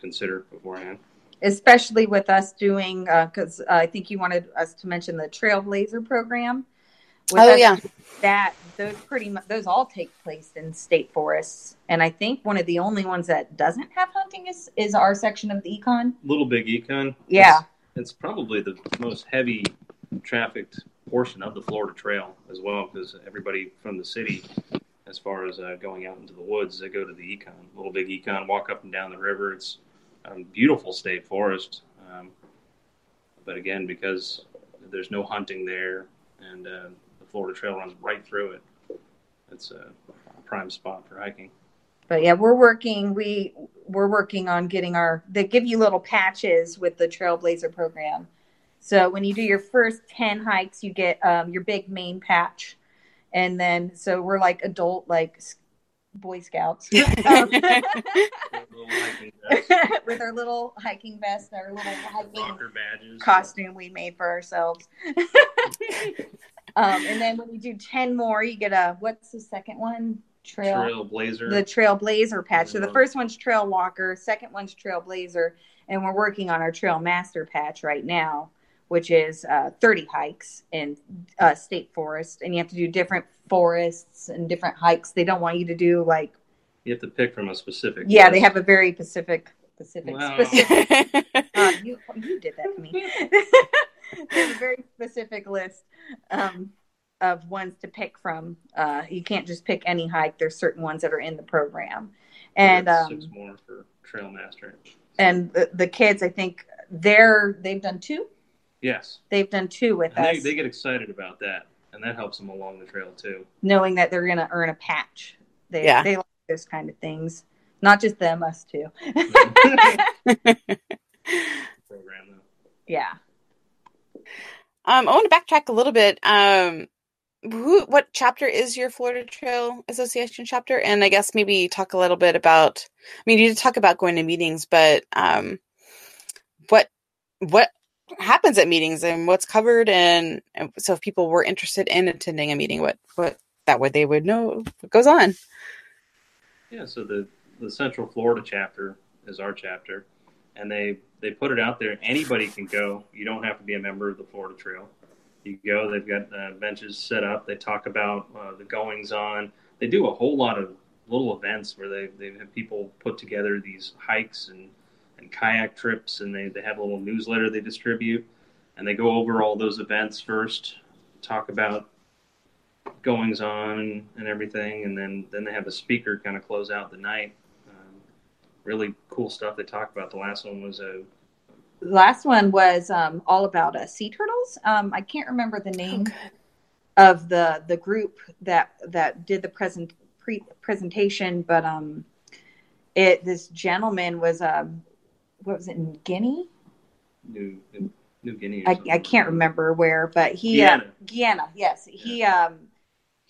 consider beforehand. Especially with us doing, because uh, I think you wanted us to mention the Trailblazer program oh yeah, that those pretty much those all take place in state forests, and I think one of the only ones that doesn't have hunting is is our section of the econ. Little Big Econ. Yeah, it's, it's probably the most heavy trafficked portion of the Florida Trail as well, because everybody from the city, as far as uh, going out into the woods, they go to the econ. Little Big Econ, walk up and down the river. It's a beautiful state forest, um, but again, because there's no hunting there, and uh, the Florida Trail runs right through it. It's a prime spot for hiking. But yeah, we're working. We we're working on getting our. They give you little patches with the Trailblazer program. So when you do your first ten hikes, you get um, your big main patch, and then so we're like adult like Boy Scouts <laughs> um, with our little hiking vest, our little hiking costume we made for ourselves. <laughs> Um, and then when you do 10 more, you get a, what's the second one? Trail Trailblazer. The Trailblazer patch. So the first one's Trail Walker, second one's Trailblazer, and we're working on our Trail Master patch right now, which is uh, 30 hikes in uh, state forest, and you have to do different forests and different hikes. They don't want you to do like. You have to pick from a specific. Yeah, list. they have a very specific, specific, wow. specific. uh, <laughs> you you did that to me. <laughs> There's a very specific list um, of ones to pick from. Uh, you can't just pick any hike. There's certain ones that are in the program, and um, six more for Trail Master. And the, the, kids, I think they're they've done two. Yes, they've done two with and us. They, they get excited about that, and that helps them along the trail too. Knowing that they're going to earn a patch. They, yeah, they like those kind of things. Not just them, us too. <laughs> <laughs> Program though. Yeah. Um, I want to backtrack a little bit. Um, who, what chapter is your Florida Trail Association chapter? And I guess maybe talk a little bit about. I mean, you did talk about going to meetings, but um, what what happens at meetings and what's covered, and, and so if people were interested in attending a meeting, what what that way they would know what goes on. Yeah, so the the Central Florida chapter is our chapter, and they they put it out there. Anybody can go. You don't have to be a member of the Florida Trail. You go. They've got uh, benches set up. They talk about uh, the goings on. They do a whole lot of little events where they they have people put together these hikes and and kayak trips, and they they have a little newsletter they distribute, and they go over all those events first, talk about goings on and everything, and then then they have a speaker kind of close out the night really cool stuff they talked about. The last one was a. The last one was um, all about uh, sea turtles. Um, I can't remember the name oh, of the the group that that did the present pre- presentation, but um, it this gentleman was um, what was it in Guinea? New New Guinea. I, I, can't remember where, but he Guyana. Uh, Guyana yes, yeah. he um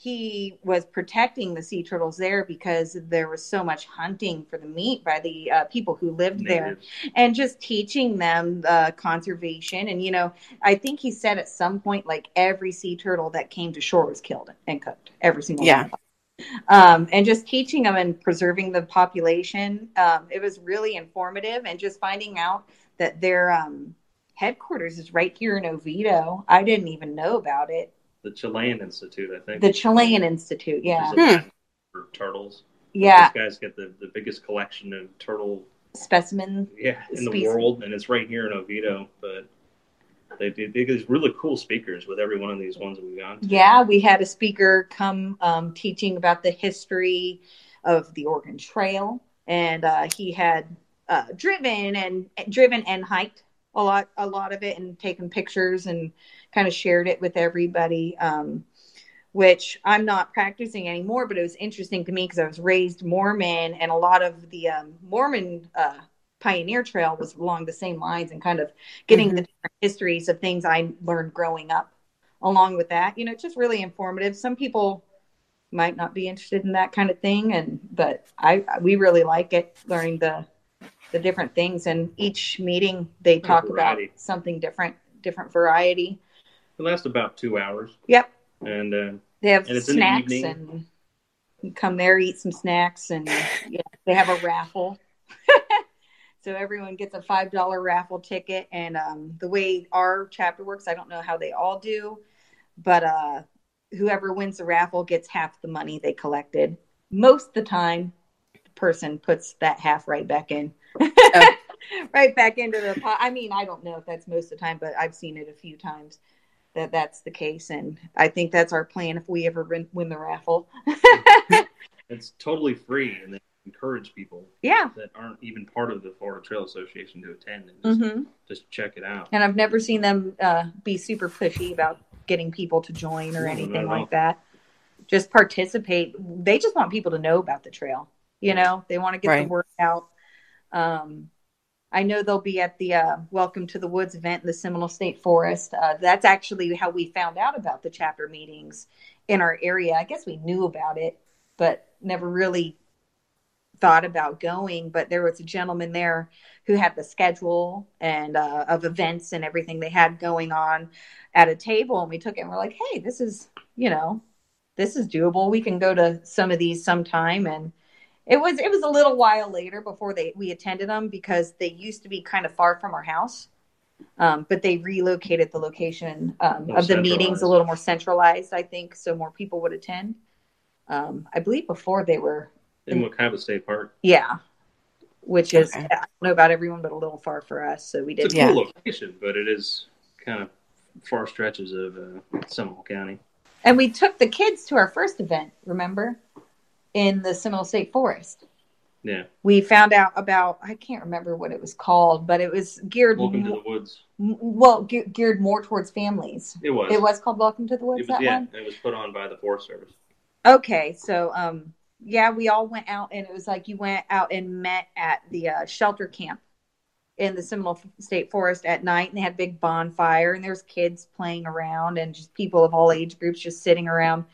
he was protecting the sea turtles there because there was so much hunting for the meat by the uh, people who lived there and just teaching them uh, conservation and you know i think he said at some point like every sea turtle that came to shore was killed and cooked every single Yeah. one of them. Um, and just teaching them and preserving the population um, it was really informative and just finding out that their um, headquarters is right here in oviedo i didn't even know about it The Chelonian Institute, I think. the chelonian institute yeah Which is a Hmm. for turtles. yeah These guys get the, the biggest collection of turtle specimens. yeah in the world, and it's right here in Oviedo. But they they these really cool speakers with every one of these ones that we've gone to. Yeah, we had a speaker come um, teaching about the history of the Oregon Trail, and uh, he had uh, driven and driven and hiked a lot, a lot of it, and taken pictures and kind of shared it with everybody. Um, which I'm not practicing anymore, but it was interesting to me because I was raised Mormon, and a lot of the um, Mormon uh, Pioneer Trail was along the same lines, and kind of getting Mhm. the different histories of things I learned growing up. Along with that you know it's just really informative. Some people might not be interested in that kind of thing and but i we really like it learning the the different things. And each meeting they talk about something different different variety. It lasts about two hours, yep. And uh, they have And it's in the snacks evening. and come there eat some snacks and yeah, they have a raffle <laughs> so everyone gets a five dollar raffle ticket and um, the way our chapter works i don't know how they all do but uh, whoever wins the raffle gets half the money they collected. Most of the time the person puts that half right back in. <laughs> Right back into the pot. I mean i don't know if that's most of the time but i've seen it a few times that that's the case and i think that's our plan if we ever win, win the raffle. <laughs> It's totally free, and they encourage people yeah. that aren't even part of the Florida Trail Association to attend and just, hmm just check it out. and i've never seen them uh, be super pushy about getting people to join or No, anything not at all. like that. Just participate. They just want people to know about the trail you know? They want to get Right. the word out. Um, i know they'll be at the uh, welcome to the woods event in the seminole state forest. Uh, that's actually how we found out about the chapter meetings in our area. I guess we knew about it but never really thought about going but there was a gentleman there who had the schedule and uh, of events and everything they had going on at a table and we took it and we're like hey this is you know this is doable. We can go to some of these sometime. And it was it was a little while later before they we attended them because they used to be kind of far from our house um, but they relocated the location um, of the meetings a little more centralized i think so more people would attend. Um, i believe before they were In Wekiva State Park, yeah which is Okay. i don't know about everyone but a little far for us so we did it's a Yeah. cool location, but it is kind of far stretches of uh, Seminole County. And we took the kids to our first event, remember? In the Seminole State Forest. Yeah, We found out about, I can't remember what it was called, but it was geared, Welcome to the Woods. m- well, ge- geared more towards families. It was. It was called Welcome to the Woods, It was that yeah. one? It was put on by the Forest Service. Okay, so um, yeah, we all went out, and it was like you went out and met at the uh, shelter camp in the Seminole State Forest at night, and they had a big bonfire, and there's kids playing around, and just people of all age groups just sitting around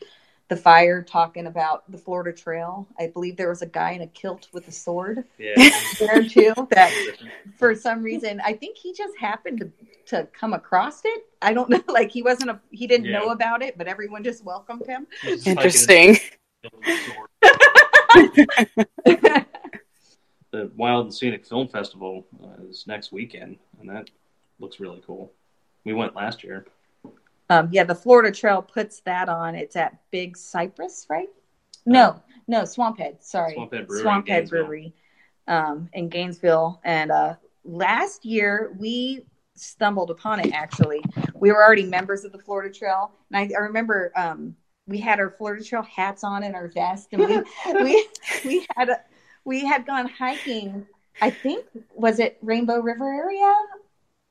the fire talking about the Florida Trail. I believe there was a guy in a kilt with a sword Yeah. <laughs> there too. That <laughs> for some reason, I think he just happened to to come across it. I don't know, <laughs> like he wasn't a he didn't Yeah. know about it, but everyone just welcomed him. Interesting. <laughs> the Wild and Scenic Film Festival uh, is next weekend, and that looks really cool. We went last year. Um, yeah, the Florida Trail puts that on. It's at Big Cypress, right? No, no, Swamphead. Sorry, Swamphead Brewery in Swamphead Gainesville. Brewery um, in Gainesville. And uh, last year we stumbled upon it. Actually, we were already members of the Florida Trail, and I, I remember um, we had our Florida Trail hats on and our vest, and we <laughs> we we had a, we had gone hiking. I think was it Rainbow River area.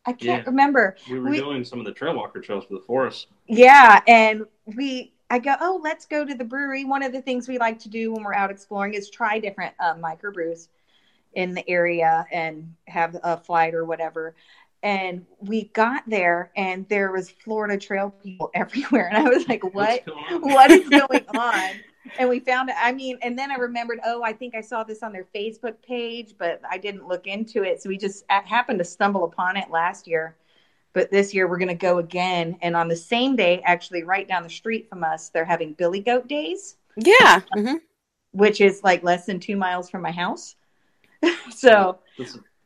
I can't Yeah. remember. We were We- doing some of the trail walker trails for the forest. Yeah, and we I go, oh, let's go to the brewery. One of the things we like to do when we're out exploring is try different um, microbrews in the area and have a flight or whatever. And we got there and there was Florida Trail people <laughs> everywhere, and I was like, "What? what is <laughs> going on?" And we found it. I mean, and then I remembered, oh, I think I saw this on their Facebook page, but I didn't look into it. So we just happened to stumble upon it last year. But this year we're going to go again. And on the same day, actually, right down the street from us, they're having Billy Goat Days. Yeah. Mm-hmm. Which is like less than two miles from my house. <laughs> so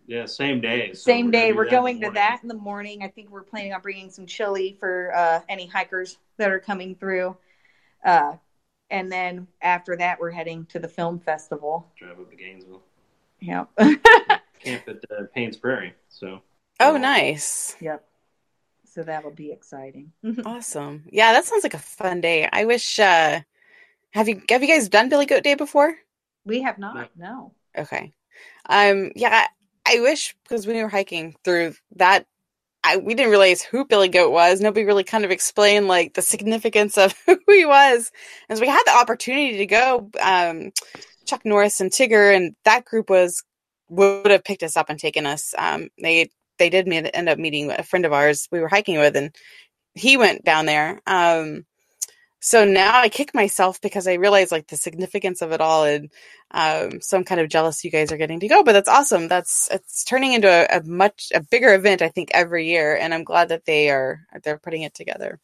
yeah, same day. So same day. We're going to that in the morning. I think we're planning on bringing some chili for uh, any hikers that are coming through. Uh, and then after that, we're heading to the film festival. Drive up to Gainesville. Yep. <laughs> Camp at uh, Paynes Prairie. So. Oh, nice. Yep. So that'll be exciting. <laughs> awesome. Yeah, that sounds like a fun day. I wish. uh Have you have you guys done Billy Goat Day before? We have not. No. Okay. Um. Yeah. I wish because we were hiking through that, I we didn't realize who Billy Goat was. Nobody really kind of explained like the significance of <laughs> who he was. And so we had the opportunity to go. Um, Chuck Norris and Tigger and that group was would have picked us up and taken us. Um, they they did meet, end up meeting a friend of ours we were hiking with, and he went down there. Um, so now I kick myself because I realize like the significance of it all, and um, so I'm kind of jealous you guys are getting to go. But that's awesome. That's it's turning into a, a, much a bigger event, I think, every year, and I'm glad that they are they're putting it together.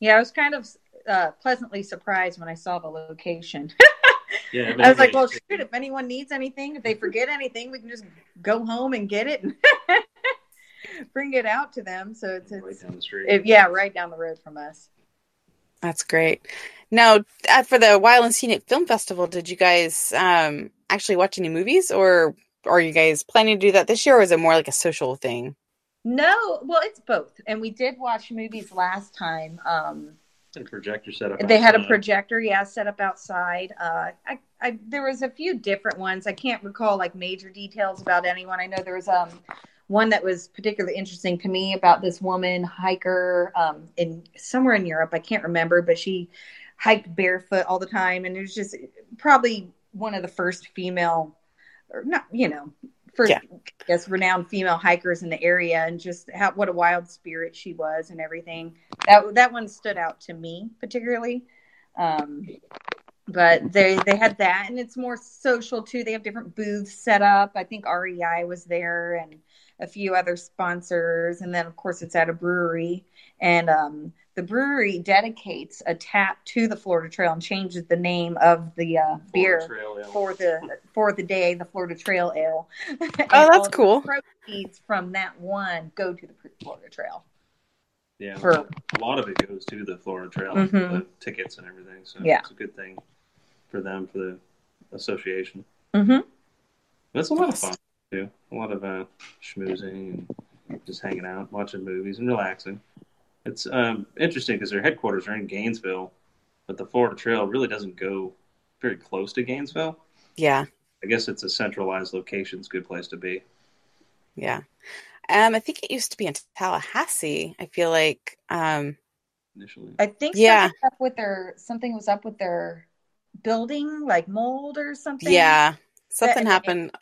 Yeah, I was kind of uh, pleasantly surprised when I saw the location. <laughs> yeah, I was like, well, shoot, if anyone needs anything, if they forget anything, we can just go home and get it and <laughs> bring it out to them. So it's, it's right down the street. It, yeah, right down the road from us. That's great. Now, uh, for the Wild and Scenic Film Festival, did you guys um, actually watch any movies, or are you guys planning to do that this year, or is it more like a social thing? No, well, it's both, and we did watch movies last time. Um, a projector set up. They outside. had a projector, yeah, set up outside. Uh, I, I, there was a few different ones. I can't recall like major details about anyone. I know there was um one that was particularly interesting to me about this woman hiker um, in somewhere in Europe. I can't remember, but she hiked barefoot all the time, and it was just probably one of the first female, or not, you know, first yeah. I guess renowned female hikers in the area, and just how what a wild spirit she was and everything. That that one stood out to me particularly. Um, but they they had that and it's more social too they have different booths set up i think rei was there and a few other sponsors, and then of course it's at a brewery. And um, the brewery dedicates a tap to the Florida Trail and changes the name of the uh, beer for the for the day, the Florida Trail Ale. <laughs> oh, that's cool. proceeds from that one go to the Florida Trail. Yeah, for, a lot of it goes to the Florida Trail, mm-hmm. the tickets and everything. So yeah. it's a good thing for them for the association. Mm-hmm. That's a lot of fun too. A lot of uh, schmoozing and just hanging out, watching movies, and relaxing. It's um, interesting because their headquarters are in Gainesville, but the Florida Trail really doesn't go very close to Gainesville. Yeah. I guess it's a centralized location. It's a good place to be. Yeah. Um, I think it used to be in Tallahassee. I feel like um, initially. I think yeah. Up with their something was up with their building, like mold or something. Yeah, something that, happened.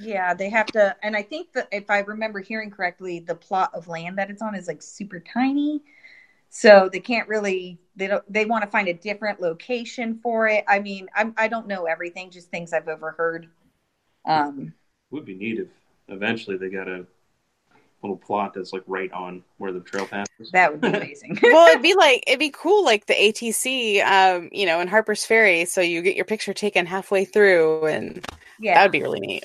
Yeah, they have to, and I think that if I remember hearing correctly, the plot of land that it's on is like super tiny, so they can't really. They don't. They want to find a different location for it. I mean, I'm. I don't know everything, just things I've overheard. Um, would be neat if eventually they got a little plot that's like right on where the trail passes. That would be <laughs> amazing. <laughs> well, it'd be like it'd be cool, like the ATC, um, you know, in Harper's Ferry, so you get your picture taken halfway through, and yeah, that would be really neat.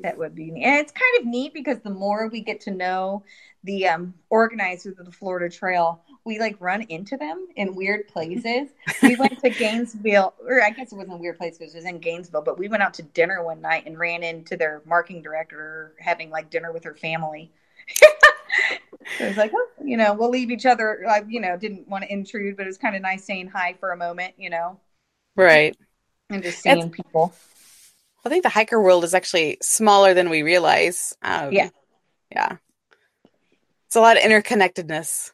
That would be neat. And it's kind of neat because the more we get to know the um, organizers of the Florida Trail, we like run into them in weird places. <laughs> we went to Gainesville, or I guess it wasn't a weird place because it was in Gainesville, but we went out to dinner one night and ran into their marketing director having like dinner with her family. <laughs> so was like, oh, you know, we'll leave each other. I, you know, didn't want to intrude, but it was kind of nice saying hi for a moment, you know. Right. And just seeing it's, people. I think the hiker world is actually smaller than we realize. Um, yeah. Yeah. It's a lot of interconnectedness.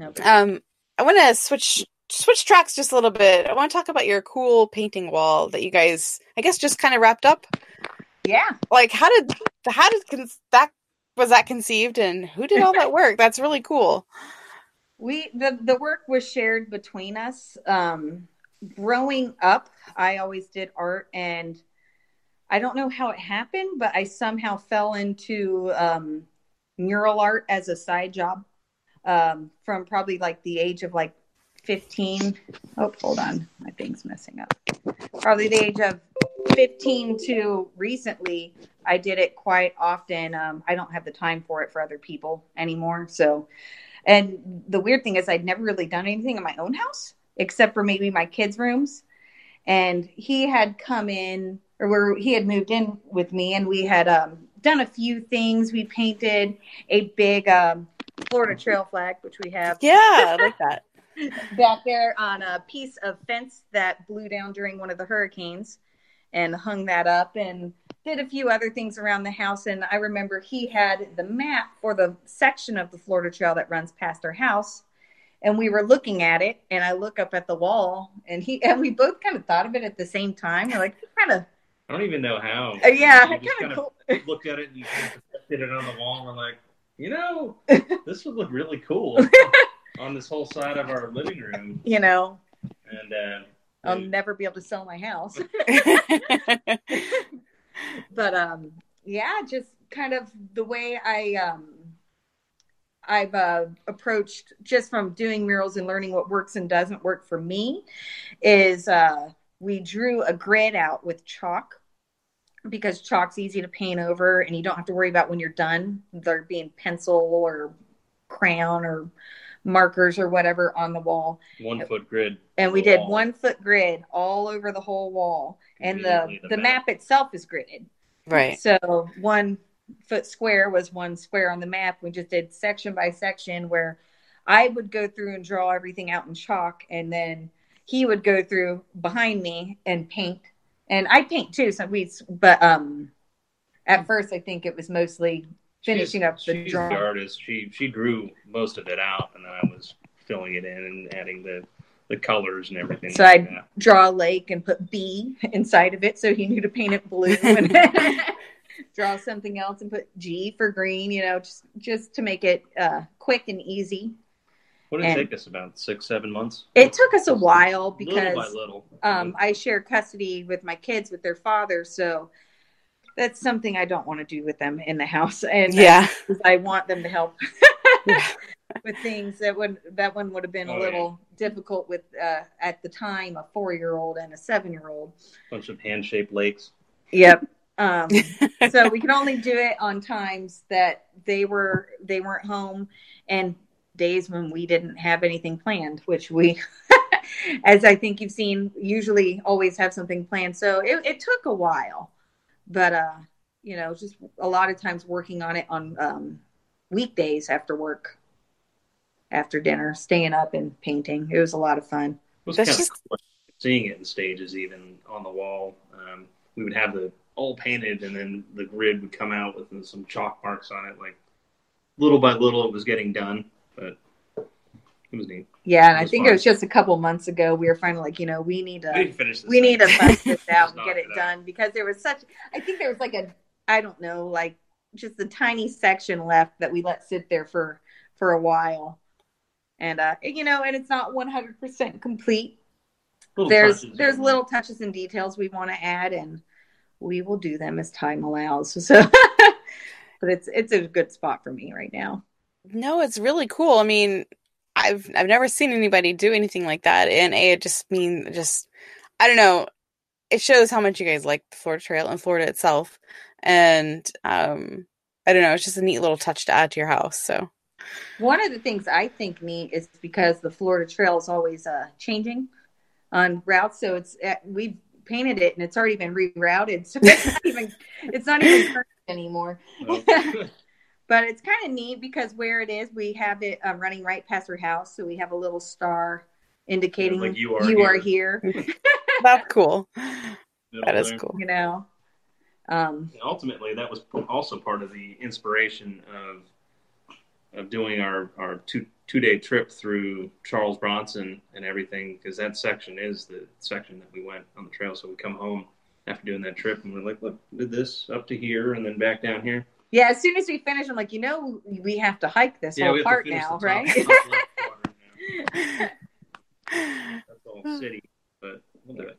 Okay. Um, I want to switch switch tracks just a little bit. I want to talk about your cool painting wall that you guys, I guess, just kind of wrapped up. Yeah. Like, how did how did that was that conceived and who did all that <laughs> work? That's really cool. We the the work was shared between us. Um, growing up, I always did art, and I don't know how it happened, but I somehow fell into um, mural art as a side job um, from probably like the age of like 15. Oh, hold on, my thing's messing up. Probably the age of 15 to recently, I did it quite often. Um, I don't have the time for it for other people anymore. So, and the weird thing is, I'd never really done anything in my own house except for maybe my kids' rooms. And he had come in, or where he had moved in with me, and we had um, done a few things. We painted a big um, Florida Trail flag, which we have. Yeah, I like that. <laughs> back there on a piece of fence that blew down during one of the hurricanes and hung that up and did a few other things around the house. And I remember he had the map for the section of the Florida Trail that runs past our house. And we were looking at it, and I look up at the wall, and he <laughs> and we both kind of thought of it at the same time. We're like, kind of, I don't even know how. uh, yeah, kind of cool. <laughs> looked at it and you of it on the wall and we're like, you know, <laughs> this would look really cool <laughs> on this whole side of our living room. You know, And uh, I'll never be able to sell my house. but um yeah just kind of the way i um i've uh, approached just from doing murals and learning what works and doesn't work for me is uh we drew a grid out with chalk because chalk's easy to paint over and you don't have to worry about when you're done there being pencil or crayon or markers or whatever on the wall one foot grid. and we did wall. one foot grid all over the whole wall and the the the map. map. itself is gridded right. so one foot square was one square on the map we just did section by section where i would go through and draw everything out in chalk and then he would go through behind me and paint and i paint too so we but um at first i think it was mostly finishing She's- up the she's drawing. the artist. She she drew most of it out, and then I was filling it in and adding the the colors and everything. So like I'd- that. draw a lake and put B inside of it so he knew to paint it blue and <laughs> draw something else and put G for green, you know, just just to make it uh, quick and easy. What did it take us about six seven months? It took us a while little by because little. um, I share custody with my kids with their father, so that's something I don't want to do with them in the house, <laughs> and Yeah. I want them to help <laughs> Yeah. with things that would that one would have been Oh, a yeah. little difficult with uh, at the time a four year old and a seven year old. bunch of hand shaped lakes. Yep. Um, <laughs> so we could only do it on times that they were they weren't home and days when we didn't have anything planned, which we, <laughs> as I think you've seen, usually always have something planned. So it, it took a while, but uh, you know, just a lot of times working on it on um, weekdays after work, after dinner, staying up and painting. It was a lot of fun. It was That's kind just- of cool seeing it in stages, even on the wall. Um, we would have the all painted, and then the grid would come out with some chalk marks on it. Like little by little, it was getting done, but it was neat. Yeah, and I think fun. it was just a couple months ago we were finally like, you know, we need to we need to finish this. we need to bust this <laughs> out and get it done because there was such i think there was like a i don't know like just a tiny section left that we let sit there for for a while and uh you know and it's not 100% complete Little there's there's little touches and details we want to add and we will do them as time allows <laughs> so but it's it's a good spot for me right now No, it's really cool. I mean, I've I've never seen anybody do anything like that, and a it just mean just I don't know. It shows how much you guys like the Florida Trail and Florida itself, and um, I don't know. It's just a neat little touch to add to your house. So One of the things I think neat is because the Florida Trail is always uh, changing on routes, so it's uh, we've painted it and it's already been rerouted, so it's not even it's not even <laughs> current anymore. Well, <laughs> But it's kind of neat because where it is, we have it um, running right past our house, so we have a little star indicating like you are are here. here. <laughs> that's cool. middle That is there. cool. You know, um, ultimately that was also part of the inspiration of of doing our our two two day trip through Charles Bronson and everything because that section is the section that we went on the trail. So we come home after doing that trip and we're like, look, did this up to here and then back down here. Yeah, as soon as we finish, I'm like, you know, we have to hike this Yeah, whole have to part now, the top- right? top now. That's all city, but we'll do it.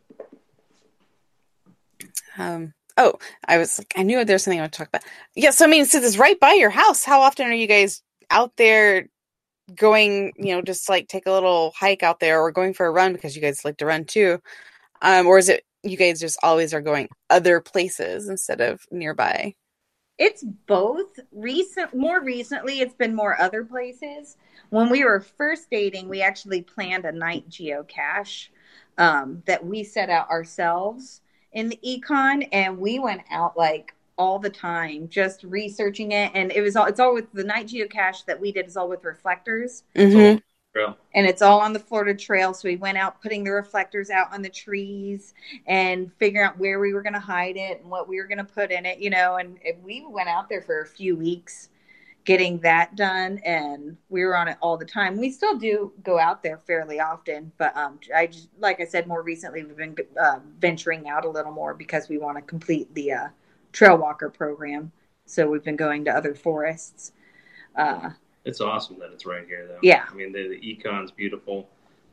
Um, oh, I was like, I knew there's something I want to talk about. Yeah, so I mean, since it's right by your house, how often are you guys out there going, you know, just like take a little hike out there or going for a run because you guys like to run too? Um, or is it you guys just always are going other places instead of nearby? It's both. Recent, more recently, it's been more other places. When we were first dating, we actually planned a night geocache um, that we set out ourselves in the econ, and we went out like all the time, just researching it. And it was all it's all with the night geocache that we did is all with reflectors. Mm-hmm. And it's all on the Florida Trail. So we went out putting the reflectors out on the trees and figuring out where we were going to hide it and what we were going to put in it, you know. And, and we went out there for a few weeks getting that done, and we were on it all the time. We still do go out there fairly often, but um, I just like I said more recently, we've been uh, venturing out a little more because we want to complete the uh, Trail Walker program. So we've been going to other forests. Uh, it's awesome that it's right here, though. Yeah. I mean, the, the econ's beautiful.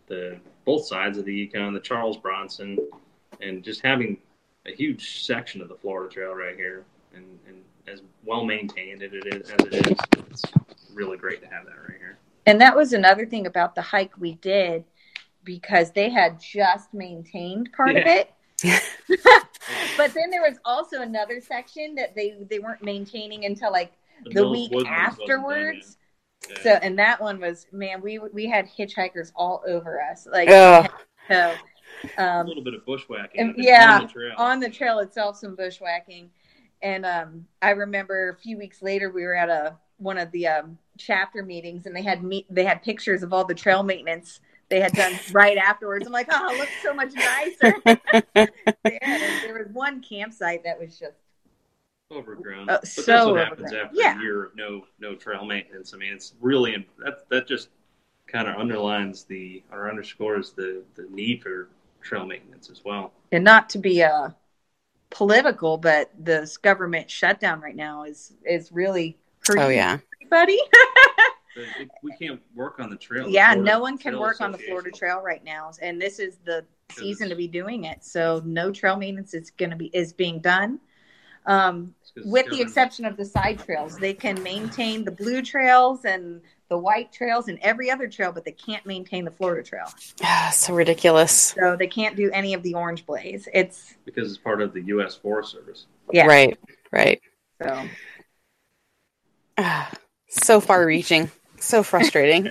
The both sides of the econ, the Charles Bronson, and just having a huge section of the Florida Trail right here, and, and as well maintained as it is, as it is, it's really great to have that right here. And that was another thing about the hike we did because they had just maintained part of it. <laughs> but then there was also another section that they they weren't maintaining until like the Mills week Woodlands done afterwards. Yet. So and that one was man, we we had hitchhikers all over us. Like Ugh. so a um little bit of bushwhacking. and- on yeah, the trail. on the trail itself some bushwhacking and um i remember a few weeks later we were at a one of the um chapter meetings and they had meet they had pictures of all the trail maintenance they had done <laughs> right afterwards i'm like oh it looks so much nicer <laughs> <laughs> yeah, there, there was one campsite that was just overgrown. Oh, but so that's what happens overgrown. after Yeah. a year of no no trail maintenance. I mean, it's really that that just kind of underlines the or underscores the the need for trail maintenance as well. and not to be uh political but this government shutdown right now is is really hurting Oh yeah. everybody <laughs> we can't work on the trail. yeah Florida no one can Trail work on the florida trail right now and this is the season to be doing it so no trail maintenance is going to be is being done um, with the exception of the side trails they can maintain the blue trails and the white trails and every other trail but they can't maintain the florida trail <sighs> Yeah, so ridiculous. so they can't do any of the orange blaze it's because it's part of the U.S. Forest Service. yeah Right. Right. so Ah, <sighs> so far reaching. So frustrating. <laughs> <laughs>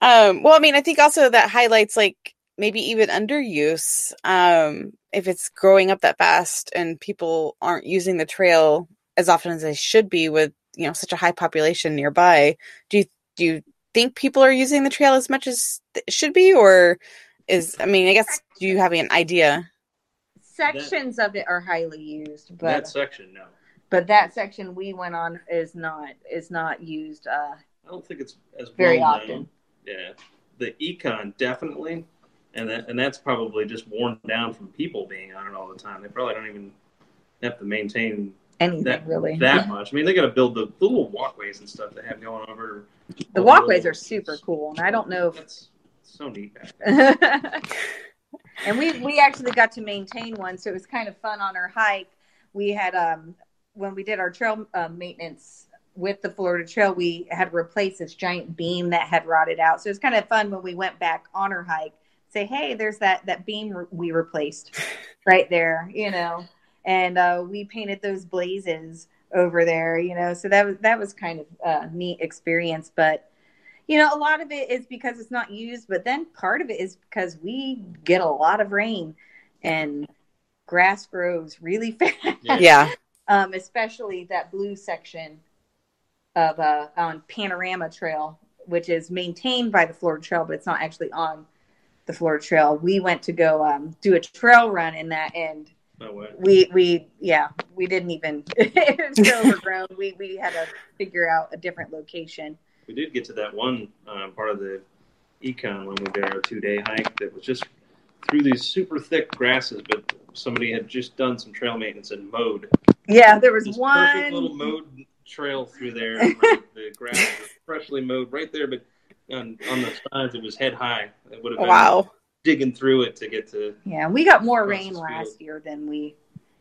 um, well, I mean, I think also that highlights like maybe even underuse. Um, if it's growing up that fast and people aren't using the trail as often as they should be with, you know, such a high population nearby, do you do you think people are using the trail as much as it should be or is I mean, I guess do you have an idea? sections of it are highly used but that section, no, but that section we went on is not is not used uh I don't think it's as Very well often. known. Yeah, the econ definitely, and that and that's probably just worn down from people being on it all the time. They probably don't even have to maintain anything that really that much. I mean, they got to build the, the little walkways and stuff they have going over. the walkways the- are super cool and i don't know if That's so neat. Back <laughs> and we we actually got to maintain one, so it was kind of fun on our hike. We had um when we did our trail uh, maintenance with the Florida Trail, we had replaced this giant beam that had rotted out. So it was kind of fun when we went back on our hike. Say, hey, there's that that beam re- we replaced <laughs> right there, you know, and uh, we painted those blazes over there, you know. So that was that was kind of a neat experience, but you know, a lot of it is because it's not used, but then part of it is because we get a lot of rain and grass grows really <laughs> fast. Yeah. Yeah. um, especially that blue section of uh, on Panorama Trail, which is maintained by the Florida Trail, but it's not actually on the Florida Trail. We went to go um, do a trail run in that, and No we we yeah we didn't even <laughs> it was so overgrown. We we had to figure out a different location. We did get to that one um, part of the econ when we did our two day hike that was just through these super thick grasses, but somebody had just done some trail maintenance and mowed Yeah, there was This one. perfect little mowed trail through there. <laughs> The grass was freshly mowed right there, but on, on the sides it was head high. It would have been Wow. digging through it to get to. Yeah, we got more rain last year than we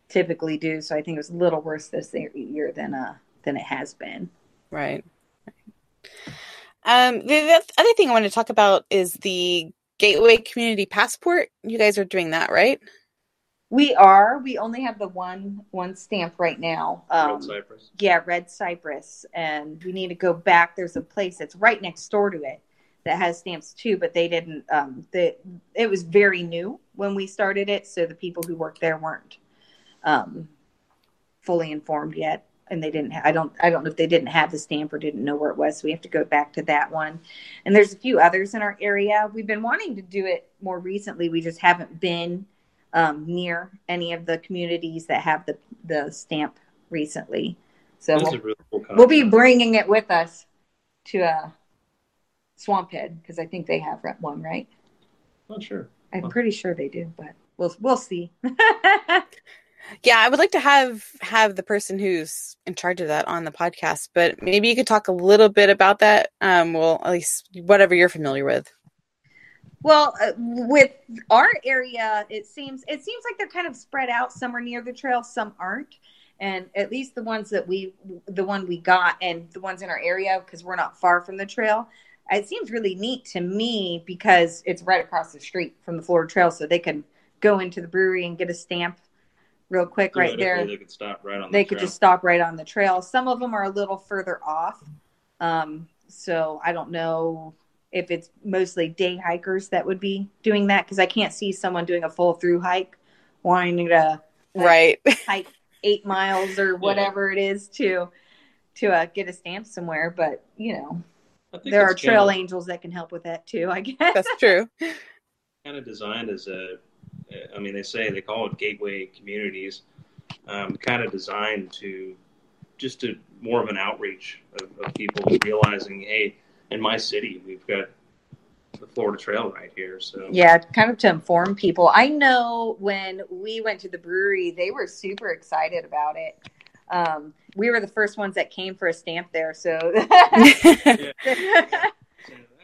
typically do, so I think it was a little worse this year than uh than it has been. Right. Um, the, the other thing I want to talk about is the Gateway Community Passport. You guys are doing that, right? We are. We only have the one one stamp right now. Red Um, Cypress. yeah, Red Cypress, and we need to go back. There's a place that's right next door to it that has stamps too, but they didn't. Um, the it was very new when we started it, so the people who worked there weren't um, fully informed yet, and they didn't. Ha- I don't. I don't know if they didn't have the stamp or didn't know where it was. So we have to go back to that one. And there's a few others in our area. We've been wanting to do it more recently. We just haven't been um, near any of the communities that have the the stamp recently. So we'll, really cool we'll be bringing it with us to uh, Swamp Head because I think they have one, right? Not sure. I'm Huh. pretty sure they do, but we'll we'll see. <laughs> Yeah, I would like to have have the person who's in charge of that on the podcast, but maybe you could talk a little bit about that. Um, well, at least whatever you're familiar with. Well, uh, with our area, it seems it seems like they're kind of spread out. Some are near the trail, some aren't. And at least the ones that we, the one we got, and the ones in our area, because we're not far from the trail, it seems really neat to me because it's right across the street from the Florida Trail, so they can go into the brewery and get a stamp real quick right there. They could stop right on. they the could trail. just stop right on the trail. Some of them are a little further off. Um, so I don't know if it's mostly day hikers that would be doing that because I can't see someone doing a full through hike wanting to Right. <laughs> hike eight miles or whatever it is to to uh, get a stamp somewhere. But you know, there are trail kinda- angels that can help with that too. I <laughs> guess. That's true. kind of designed as a i mean they say they call it gateway communities um, kind of designed to just to more of an outreach of, of people realizing hey in my city we've got the florida trail right here so Yeah, kind of to inform people. I know when we went to the brewery, they were super excited about it. Um, we were the first ones that came for a stamp there, so <laughs> <laughs>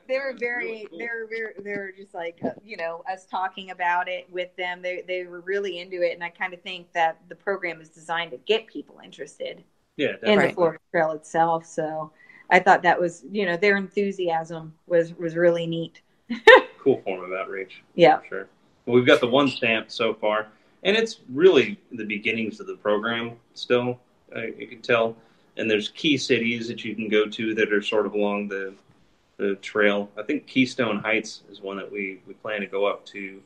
they were very, they were very, they were just like, uh, you know, us talking about it with them. They they were really into it, and I kind of think that the program is designed to get people interested yeah in the Florida Trail itself. So I thought that was, you know, their enthusiasm was was really neat. <laughs> cool form of outreach Yeah. sure. Well we've got the one stamp so far and it's really the beginnings of the program still uh, you can tell. And there's key cities that you can go to that are sort of along the the trail. I think keystone heights is one that we we plan to go up to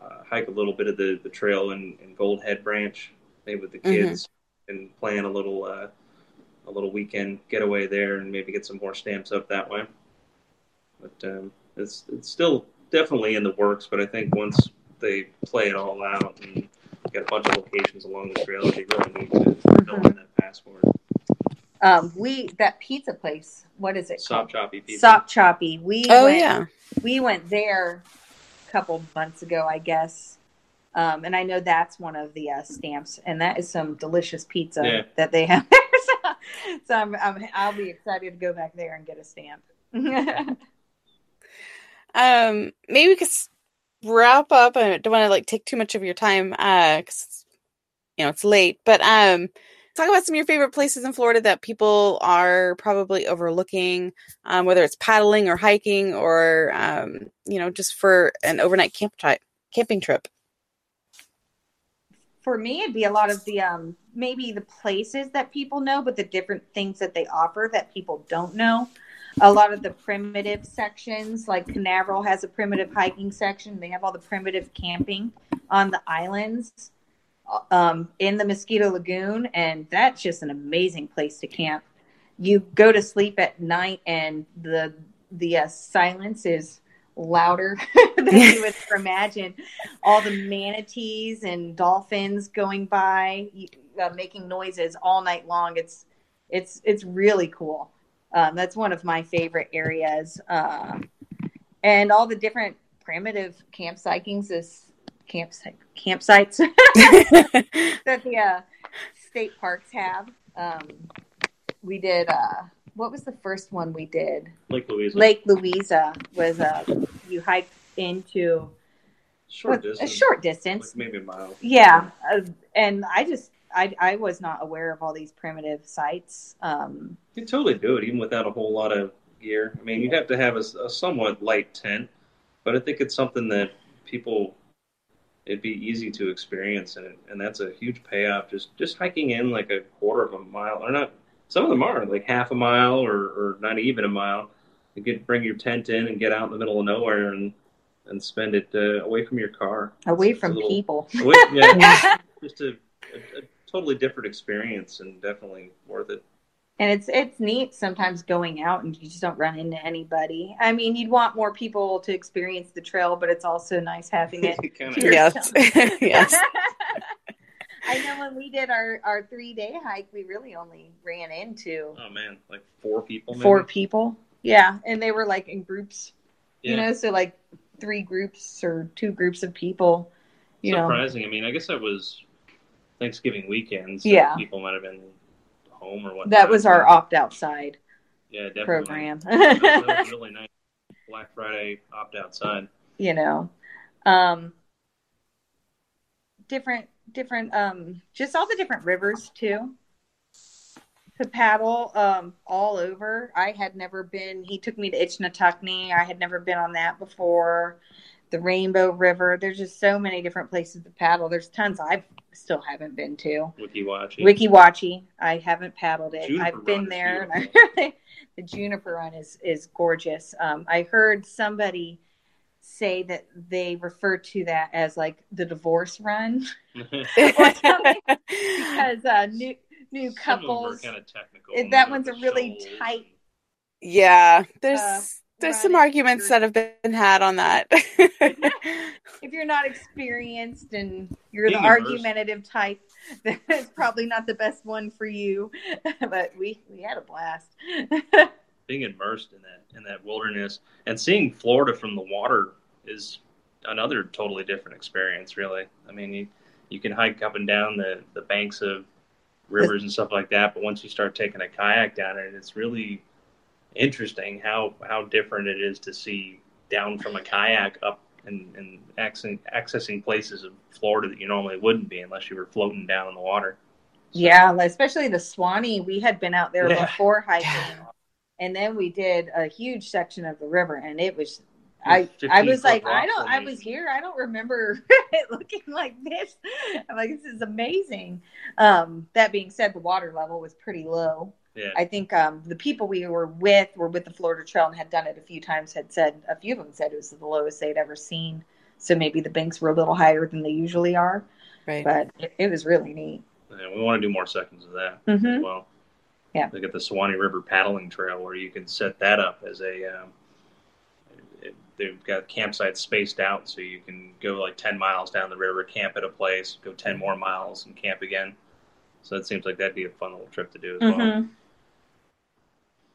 uh, hike a little bit of the the trail in, in gold head branch maybe with the kids and plan a little uh a little weekend getaway there and maybe get some more stamps up that way but um it's it's still definitely in the works. But I think once they play it all out and get a bunch of locations along the trail, they really need to fill in that passport. Um, we that pizza place. What is it? Sopchoppy pizza. Sopchoppy. We Oh went, yeah. we went there a couple months ago, I guess. Um, and I know that's one of the uh, stamps, and that is some delicious pizza Yeah. that they have there. So <laughs> so I'm, I'm, I'll be excited to go back there and get a stamp. <laughs> Um, maybe we could wrap up. I don't want to like take too much of your time, uh, 'cause, you know it's late. But um, talk about some of your favorite places in Florida that people are probably overlooking, um, whether it's paddling or hiking or um, you know, just for an overnight camp type camping trip. For me, it'd be a lot of the um, maybe the places that people know, but the different things that they offer that people don't know. A lot of the primitive sections, like Canaveral has a primitive hiking section. They have all the primitive camping on the islands um, in the Mosquito Lagoon, and that's just an amazing place to camp. You go to sleep at night, and the the uh, silence is louder <laughs> <laughs> than you would <laughs> imagine. All the manatees and dolphins going by, uh, making noises all night long. It's it's it's really cool. Um, that's one of my favorite areas, uh, and all the different primitive campsites is campsite campsites that the uh, state parks have. Um, we did. Uh, what was the first one we did? Lake Louisa. Lake Louisa was uh, you hike into short a distance. short distance. Like maybe a mile. Yeah, uh, and I just I I was not aware of all these primitive sites. Um, You can totally do it even without a whole lot of gear. I mean, you'd have to have a, a somewhat light tent, but I think it's something that people it'd be easy to experience, and and that's a huge payoff. Just just hiking in like a quarter of a mile, or not. Some of them are like half a mile, or or not even a mile. You could bring your tent in and get out in the middle of nowhere and and spend it uh, away from your car. away It's a from little- people. <laughs> Away, yeah, <laughs> just a, a, a totally different experience and definitely worth it. and it's it's neat sometimes going out and you just don't run into anybody. I mean, you'd want more people to experience the trail, but it's also nice having it. <laughs> Yes. yes. I know when we did our our three day hike, we really only ran into Oh man, like four people. Maybe? four people. Yeah, and they were like in groups. Yeah. You know, so like three groups or two groups of people. You know, Surprising. I mean, I guess that was Thanksgiving weekend. So Yeah. People might have been home or whatnot. that was our opt outside yeah, definitely. program. that, that was really <laughs> nice. Black Friday opt out outside. you know um different different um just all the different rivers too to paddle um all over i had never been he took me to Ichetucknee. i had never been on that before the rainbow river there's just so many different places to paddle there's tons i still haven't been to Weeki Wachee. Weeki Wachee. I haven't paddled it. Juniper I've been there, I, <laughs> the Juniper Run is is gorgeous. Um, I heard somebody say that they refer to that as like the divorce run <laughs> <laughs> because uh, new new couples. kind of technical. It- that one's a really shoals tight- yeah. There's Uh, there's run some arguments that have been had on that. <laughs> If you're not experienced and you're Being the immersed. argumentative type, <laughs> then it's probably not the best one for you. <laughs> but we we had a blast. being immersed in that in that wilderness and seeing Florida from the water is another totally different experience. Really, I mean, you you can hike up and down the the banks of rivers and stuff like that, but once you start taking a kayak down it, it's really interesting how how different it is to see down from a kayak up and, and accessing, accessing places of Florida that you normally wouldn't be unless you were floating down in the water. Yeah, especially the Suwannee. We had been out there Yeah. before hiking, and then we did a huge section of the river, and it was. I I was like, I don't. I was here. I don't remember <laughs> it looking like this. I'm like, this is amazing. Um, that being said, the water level was pretty low. Yeah, I think um, the people we were with were with the Florida Trail and had done it a few times. Had said a few of them said it was the lowest they'd ever seen. So maybe the banks were a little higher than they usually are, right. but it, it was really neat. Yeah, we want to do more seconds of that as Mhm. well. Yeah. Look at the Suwannee River paddling trail where you can set that up as a. Um, it- they've got campsites spaced out, so you can go like ten miles down the river, camp at a place, go ten more miles, and camp again. So it seems like that'd be a fun little trip to do as well. Mhm.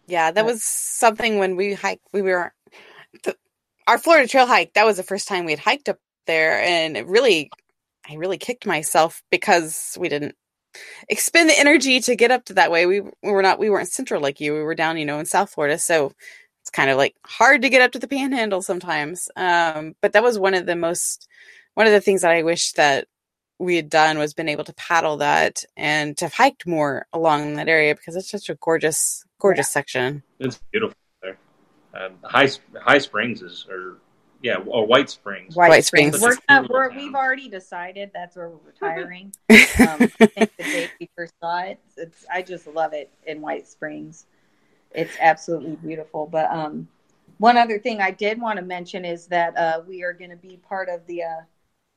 Yeah, that was something when we hiked. We were the, our Florida Trail hike. That was the first time we'd hiked up there, and it really, I really kicked myself because we didn't expend the energy to get up to that way. We, we were not. We weren't central like you. We were down, you know, in South Florida, so kind of like hard to get up to the Panhandle sometimes. Um, but that was one of the most, one of the things that I wish that we had done was been able to paddle that and to have hiked more along that area because it's such a gorgeous, gorgeous section. It's beautiful there. Um, high High Springs is, or yeah, or White Springs. White, White Springs. Springs. We're, uh, we're, we've already decided that's where we're <laughs> retiring. um, I think the day we first saw it, it's I just love it in White Springs. It's absolutely beautiful. But um, one other thing I did want to mention is that uh, we are going to be part of the uh,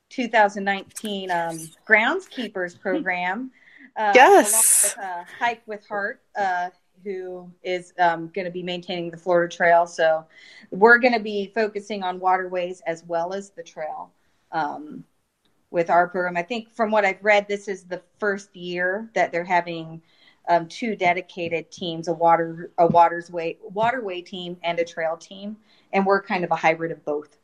2019 um, groundskeepers program. Uh, Yes. with, uh, Hike with Heart, uh, who is um, going to be maintaining the Florida Trail. So we're going to be focusing on waterways as well as the trail um, with our program. I think from what I've read, this is the first year that they're having um, two dedicated teams: a water a waters way waterway team and a trail team, and we're kind of a hybrid of both,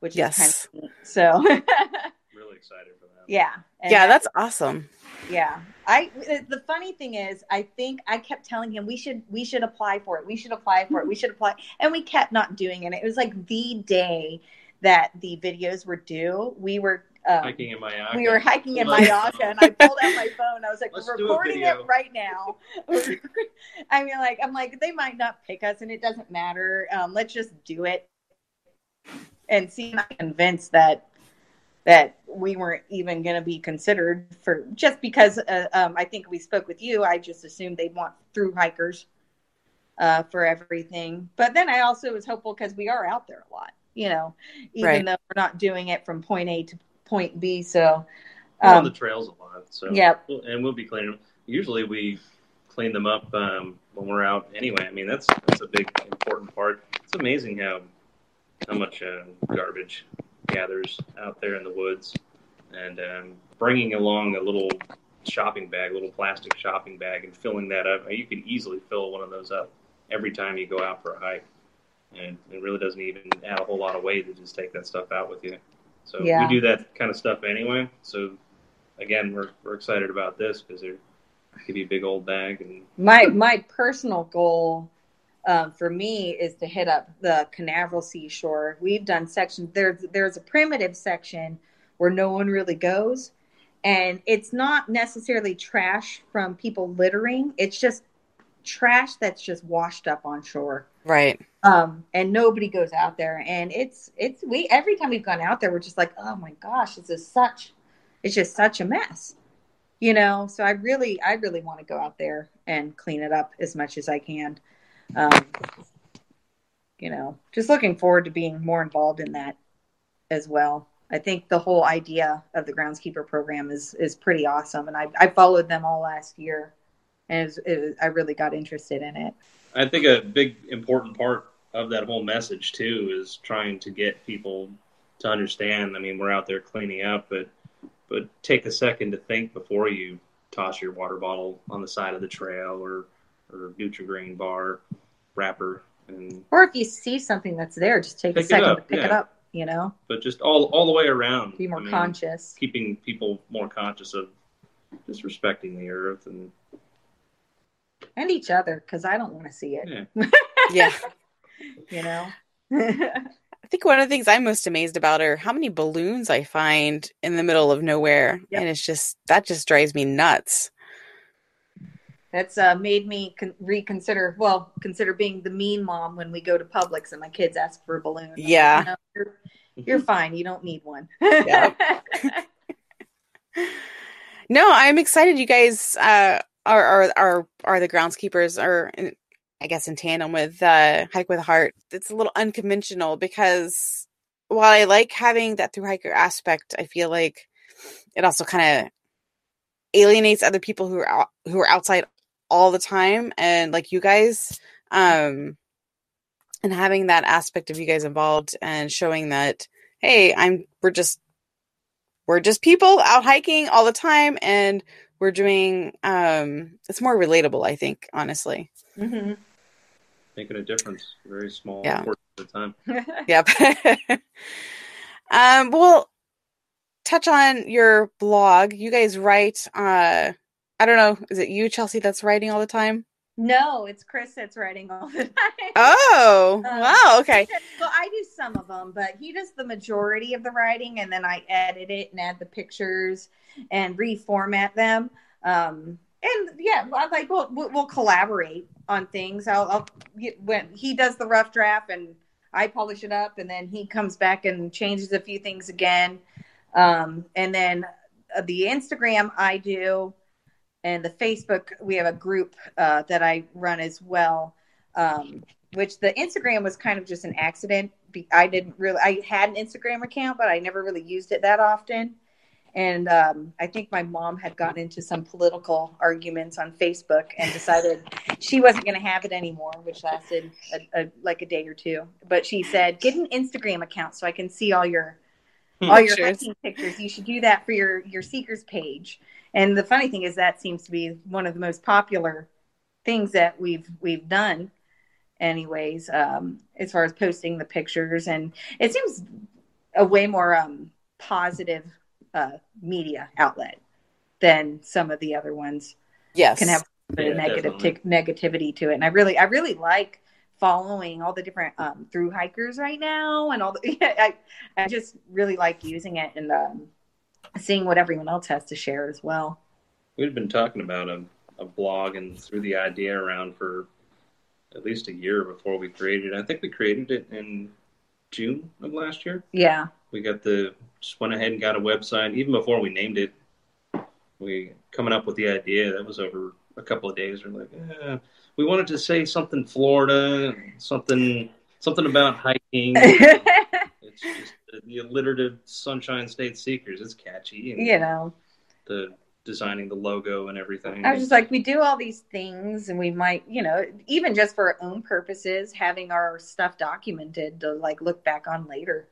which Yes. is kind of neat. So <laughs> really excited for them. Yeah. And yeah, that- that's awesome. Yeah. I the funny thing is I think I kept telling him we should we should apply for it. We should apply for it. We should apply. And we kept not doing it. It was like the day that the videos were due. We were um, Hiking in Myakka. we were hiking in Pull out your Myakka phone. and I <laughs> pulled out my phone. I was like, Let's we're recording it right now. <laughs> I mean, like, I'm like, they might not pick us and it doesn't matter. Um, let's just do it and see. I'm convinced that that we weren't even going to be considered for just because uh, um, I think we spoke with you. I just assumed they'd want through hikers uh, for everything. But then I also was hopeful because we are out there a lot, you know, even Right. though we're not doing it from point A to point B. So, We're on the um, trails a lot. So we'll- and we'll be cleaning them. Usually we clean them up um, when we're out anyway. I mean that's that's a big important part. It's amazing how how much uh, garbage gathers out there in the woods, and um, bringing along a little shopping bag, a little plastic shopping bag, and filling that up. You can easily fill one of those up every time you go out for a hike, and it really doesn't even add a whole lot of weight to just take that stuff out with you. So Yeah. we do that kind of stuff anyway. So again, we're we're excited about this because it could be a big old bag and my my personal goal um, for me is to hit up the Canaveral seashore. We've done sections. There's there's a primitive section where no one really goes, and it's not necessarily trash from people littering. It's just trash that's just washed up on shore. Right. Um, and nobody goes out there, and it's it's we every time we've gone out there, we're just like, oh my gosh, this is such, it's just such a mess, you know. So I really, I really want to go out there and clean it up as much as I can. Um, you know, just looking forward to being more involved in that as well. I think the whole idea of the groundskeeper program is is pretty awesome, and I I followed them all last year, and it was, it was, I really got interested in it. I think a big important part of that whole message too is trying to get people to understand. I mean, we're out there cleaning up, but but take a second to think before you toss your water bottle on the side of the trail or or Nutri-Grain bar wrapper, and Or if you see something that's there, just take a second to pick it up, you know, but just all all the way around. be more I mean, conscious. keeping people more conscious of just respecting the earth and And each other, because I don't want to see it, yeah. <laughs> Yeah. you know. I think one of the things I'm most amazed about are how many balloons I find in the middle of nowhere. Yep. And it's just, that just drives me nuts. that's uh, made me con- reconsider, well, consider being the mean mom when we go to Publix and my kids ask for a balloon. I'm like, Yeah. "You know, you're, you're fine. You don't need one. Yep. <laughs> No, I'm excited. You guys uh, are, are, are, are the groundskeepers are, I guess, in tandem with uh, Hike with Heart. It's a little unconventional because while I like having that through hiker aspect, I feel like it also kind of alienates other people who are out, who are outside all the time and like you guys um and having that aspect of you guys involved and showing that hey i'm we're just we're just people out hiking all the time and we're doing um it's more relatable i think honestly Mhm. making a difference. Very small Yeah. portion of the time. <laughs> yep <laughs> um well touch on your blog you guys write uh i don't know is it you chelsea that's writing all the time no, it's Chris that's writing all the time. oh <laughs> Um, wow okay Well, I do some of them, but he does the majority of the writing, and then I edit it and add the pictures and reformat them. Um, and yeah, I like we'll, we'll we'll collaborate on things. I'll, I'll get- when he does the rough draft and I polish it up, and then he comes back and changes a few things again. Um, and then uh, the Instagram I do, and the Facebook we have a group uh, that I run as well. Um, which the Instagram was kind of just an accident. I didn't really, I had an Instagram account, but I never really used it that often. And um, I think my mom had gotten into some political arguments on Facebook and decided she wasn't going to have it anymore, which lasted a, a, like a day or two. But she said, "Get an Instagram account so I can see all your all your Pictures. hiking pictures. You should do that for your your seekers page." And the funny thing is that seems to be one of the most popular things that we've we've done anyways um as far as posting the pictures and it seems a way more um positive uh, media outlet than some of the other ones Yes. can have a bit of Yeah, negative definitely. negativity to it. And I really, I really like following all the different um, through hikers right now, and all the. <laughs> Yeah, I, I just really like using it and um, seeing what everyone else has to share as well. We've been talking about a, a blog and threw the idea around for at least a year before we created it. I think we created it in June of last year. Yeah, We got the just went ahead and got a website even before we named it. We coming up with the idea that was over a couple of days. We're like, eh, we wanted to say something Florida, something something about hiking. <laughs> it's just the, the alliterative Sunshine State Seekers. It's catchy. And you know. the designing the logo and everything. I was just like, we do all these things, and we might, you know, even just for our own purposes, having our stuff documented to like look back on later.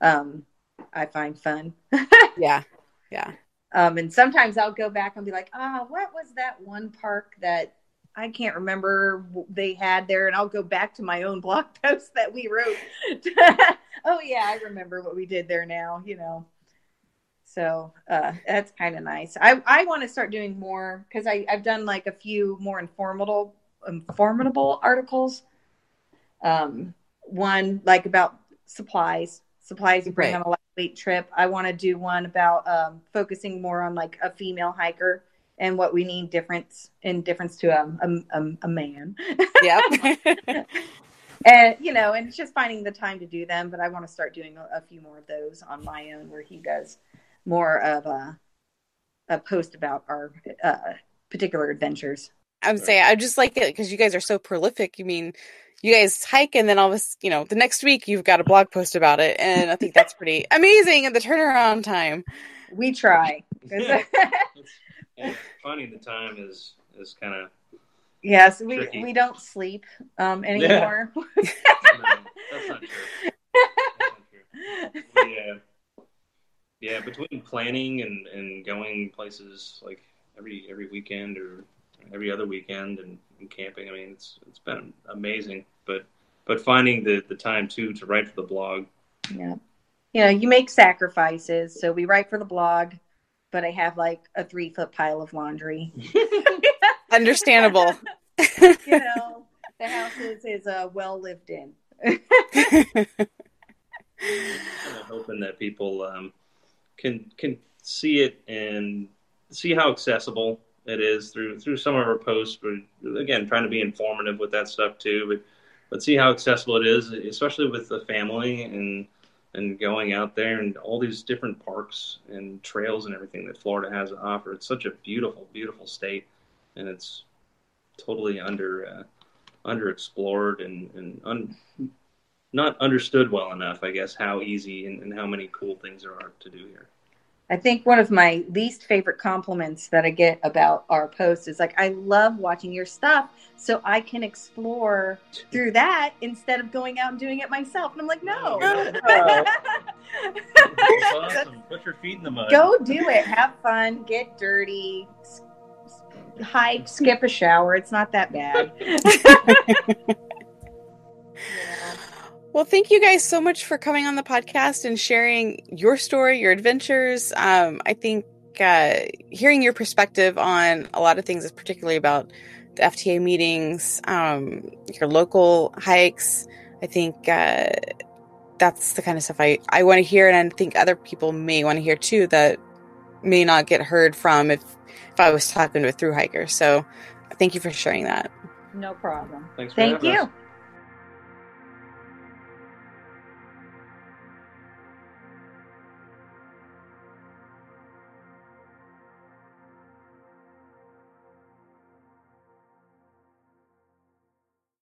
Um, I find fun. <laughs> Yeah. Yeah. Um, and sometimes I'll go back and be like, ah, what was that one park that I can't remember they had there? And I'll go back to my own blog <laughs> post that we wrote. <laughs> oh, yeah, I remember what we did there now, you know. So uh, that's kind of nice. I, I want to start doing more because I've done like a few more informative, informative articles. Um, one like about supplies, supplies you bring Right. on a lightweight trip. I want to do one about um, focusing more on like a female hiker and what we need difference in difference to um, a, a, a man. Yep. <laughs> and you know, and it's just finding the time to do them. But I want to start doing a, a few more of those on my own, where he does more of a a post about our uh, particular adventures. I'm saying I just like it because you guys are so prolific. You mean you guys hike and then all this, you know, the next week you've got a blog post about it, and I think that's pretty <laughs> amazing. And the turnaround time. We try. Yeah. And finding the time is is kind of yes, we Tricky. we don't sleep um, anymore. <laughs> that's not true. That's not true. Yeah, yeah. Between planning and and going places like every every weekend or every other weekend and, and camping, I mean, it's it's been amazing. But but finding the the time too to write for the blog. yeah. You know, you make sacrifices. So we write for the blog, but I have like a three foot pile of laundry. <laughs> Understandable. <laughs> you know, the house is, is uh, well lived in. kind of hoping that people um, can can see it and see how accessible it is through through some of our posts. But again, trying to be informative with that stuff too. But but see how accessible it is, especially with the family and and going out there and all these different parks and trails and everything that Florida has to offer. It's such a beautiful, beautiful state, and it's totally under uh, underexplored and and un, not understood well enough, I guess, how easy and, and how many cool things there are to do here. I think one of my least favorite compliments that I get about our post is like, I love watching your stuff so I can explore through that instead of going out and doing it myself. And I'm like, no. <laughs> That's awesome. Put your feet in the mud. Go do it. Have fun. Get dirty. Hike. Skip a shower. It's not that bad. <laughs> Yeah. Well, thank you guys so much for coming on the podcast and sharing your story, your adventures. Um, I think uh, hearing your perspective on a lot of things, is particularly about the FTA meetings, um, your local hikes, I think uh, that's the kind of stuff I, I want to hear. And I think other people may want to hear too that may not get heard from if I was talking to a through hiker. So thank you for sharing that. No problem. Thanks for Thank having you. us.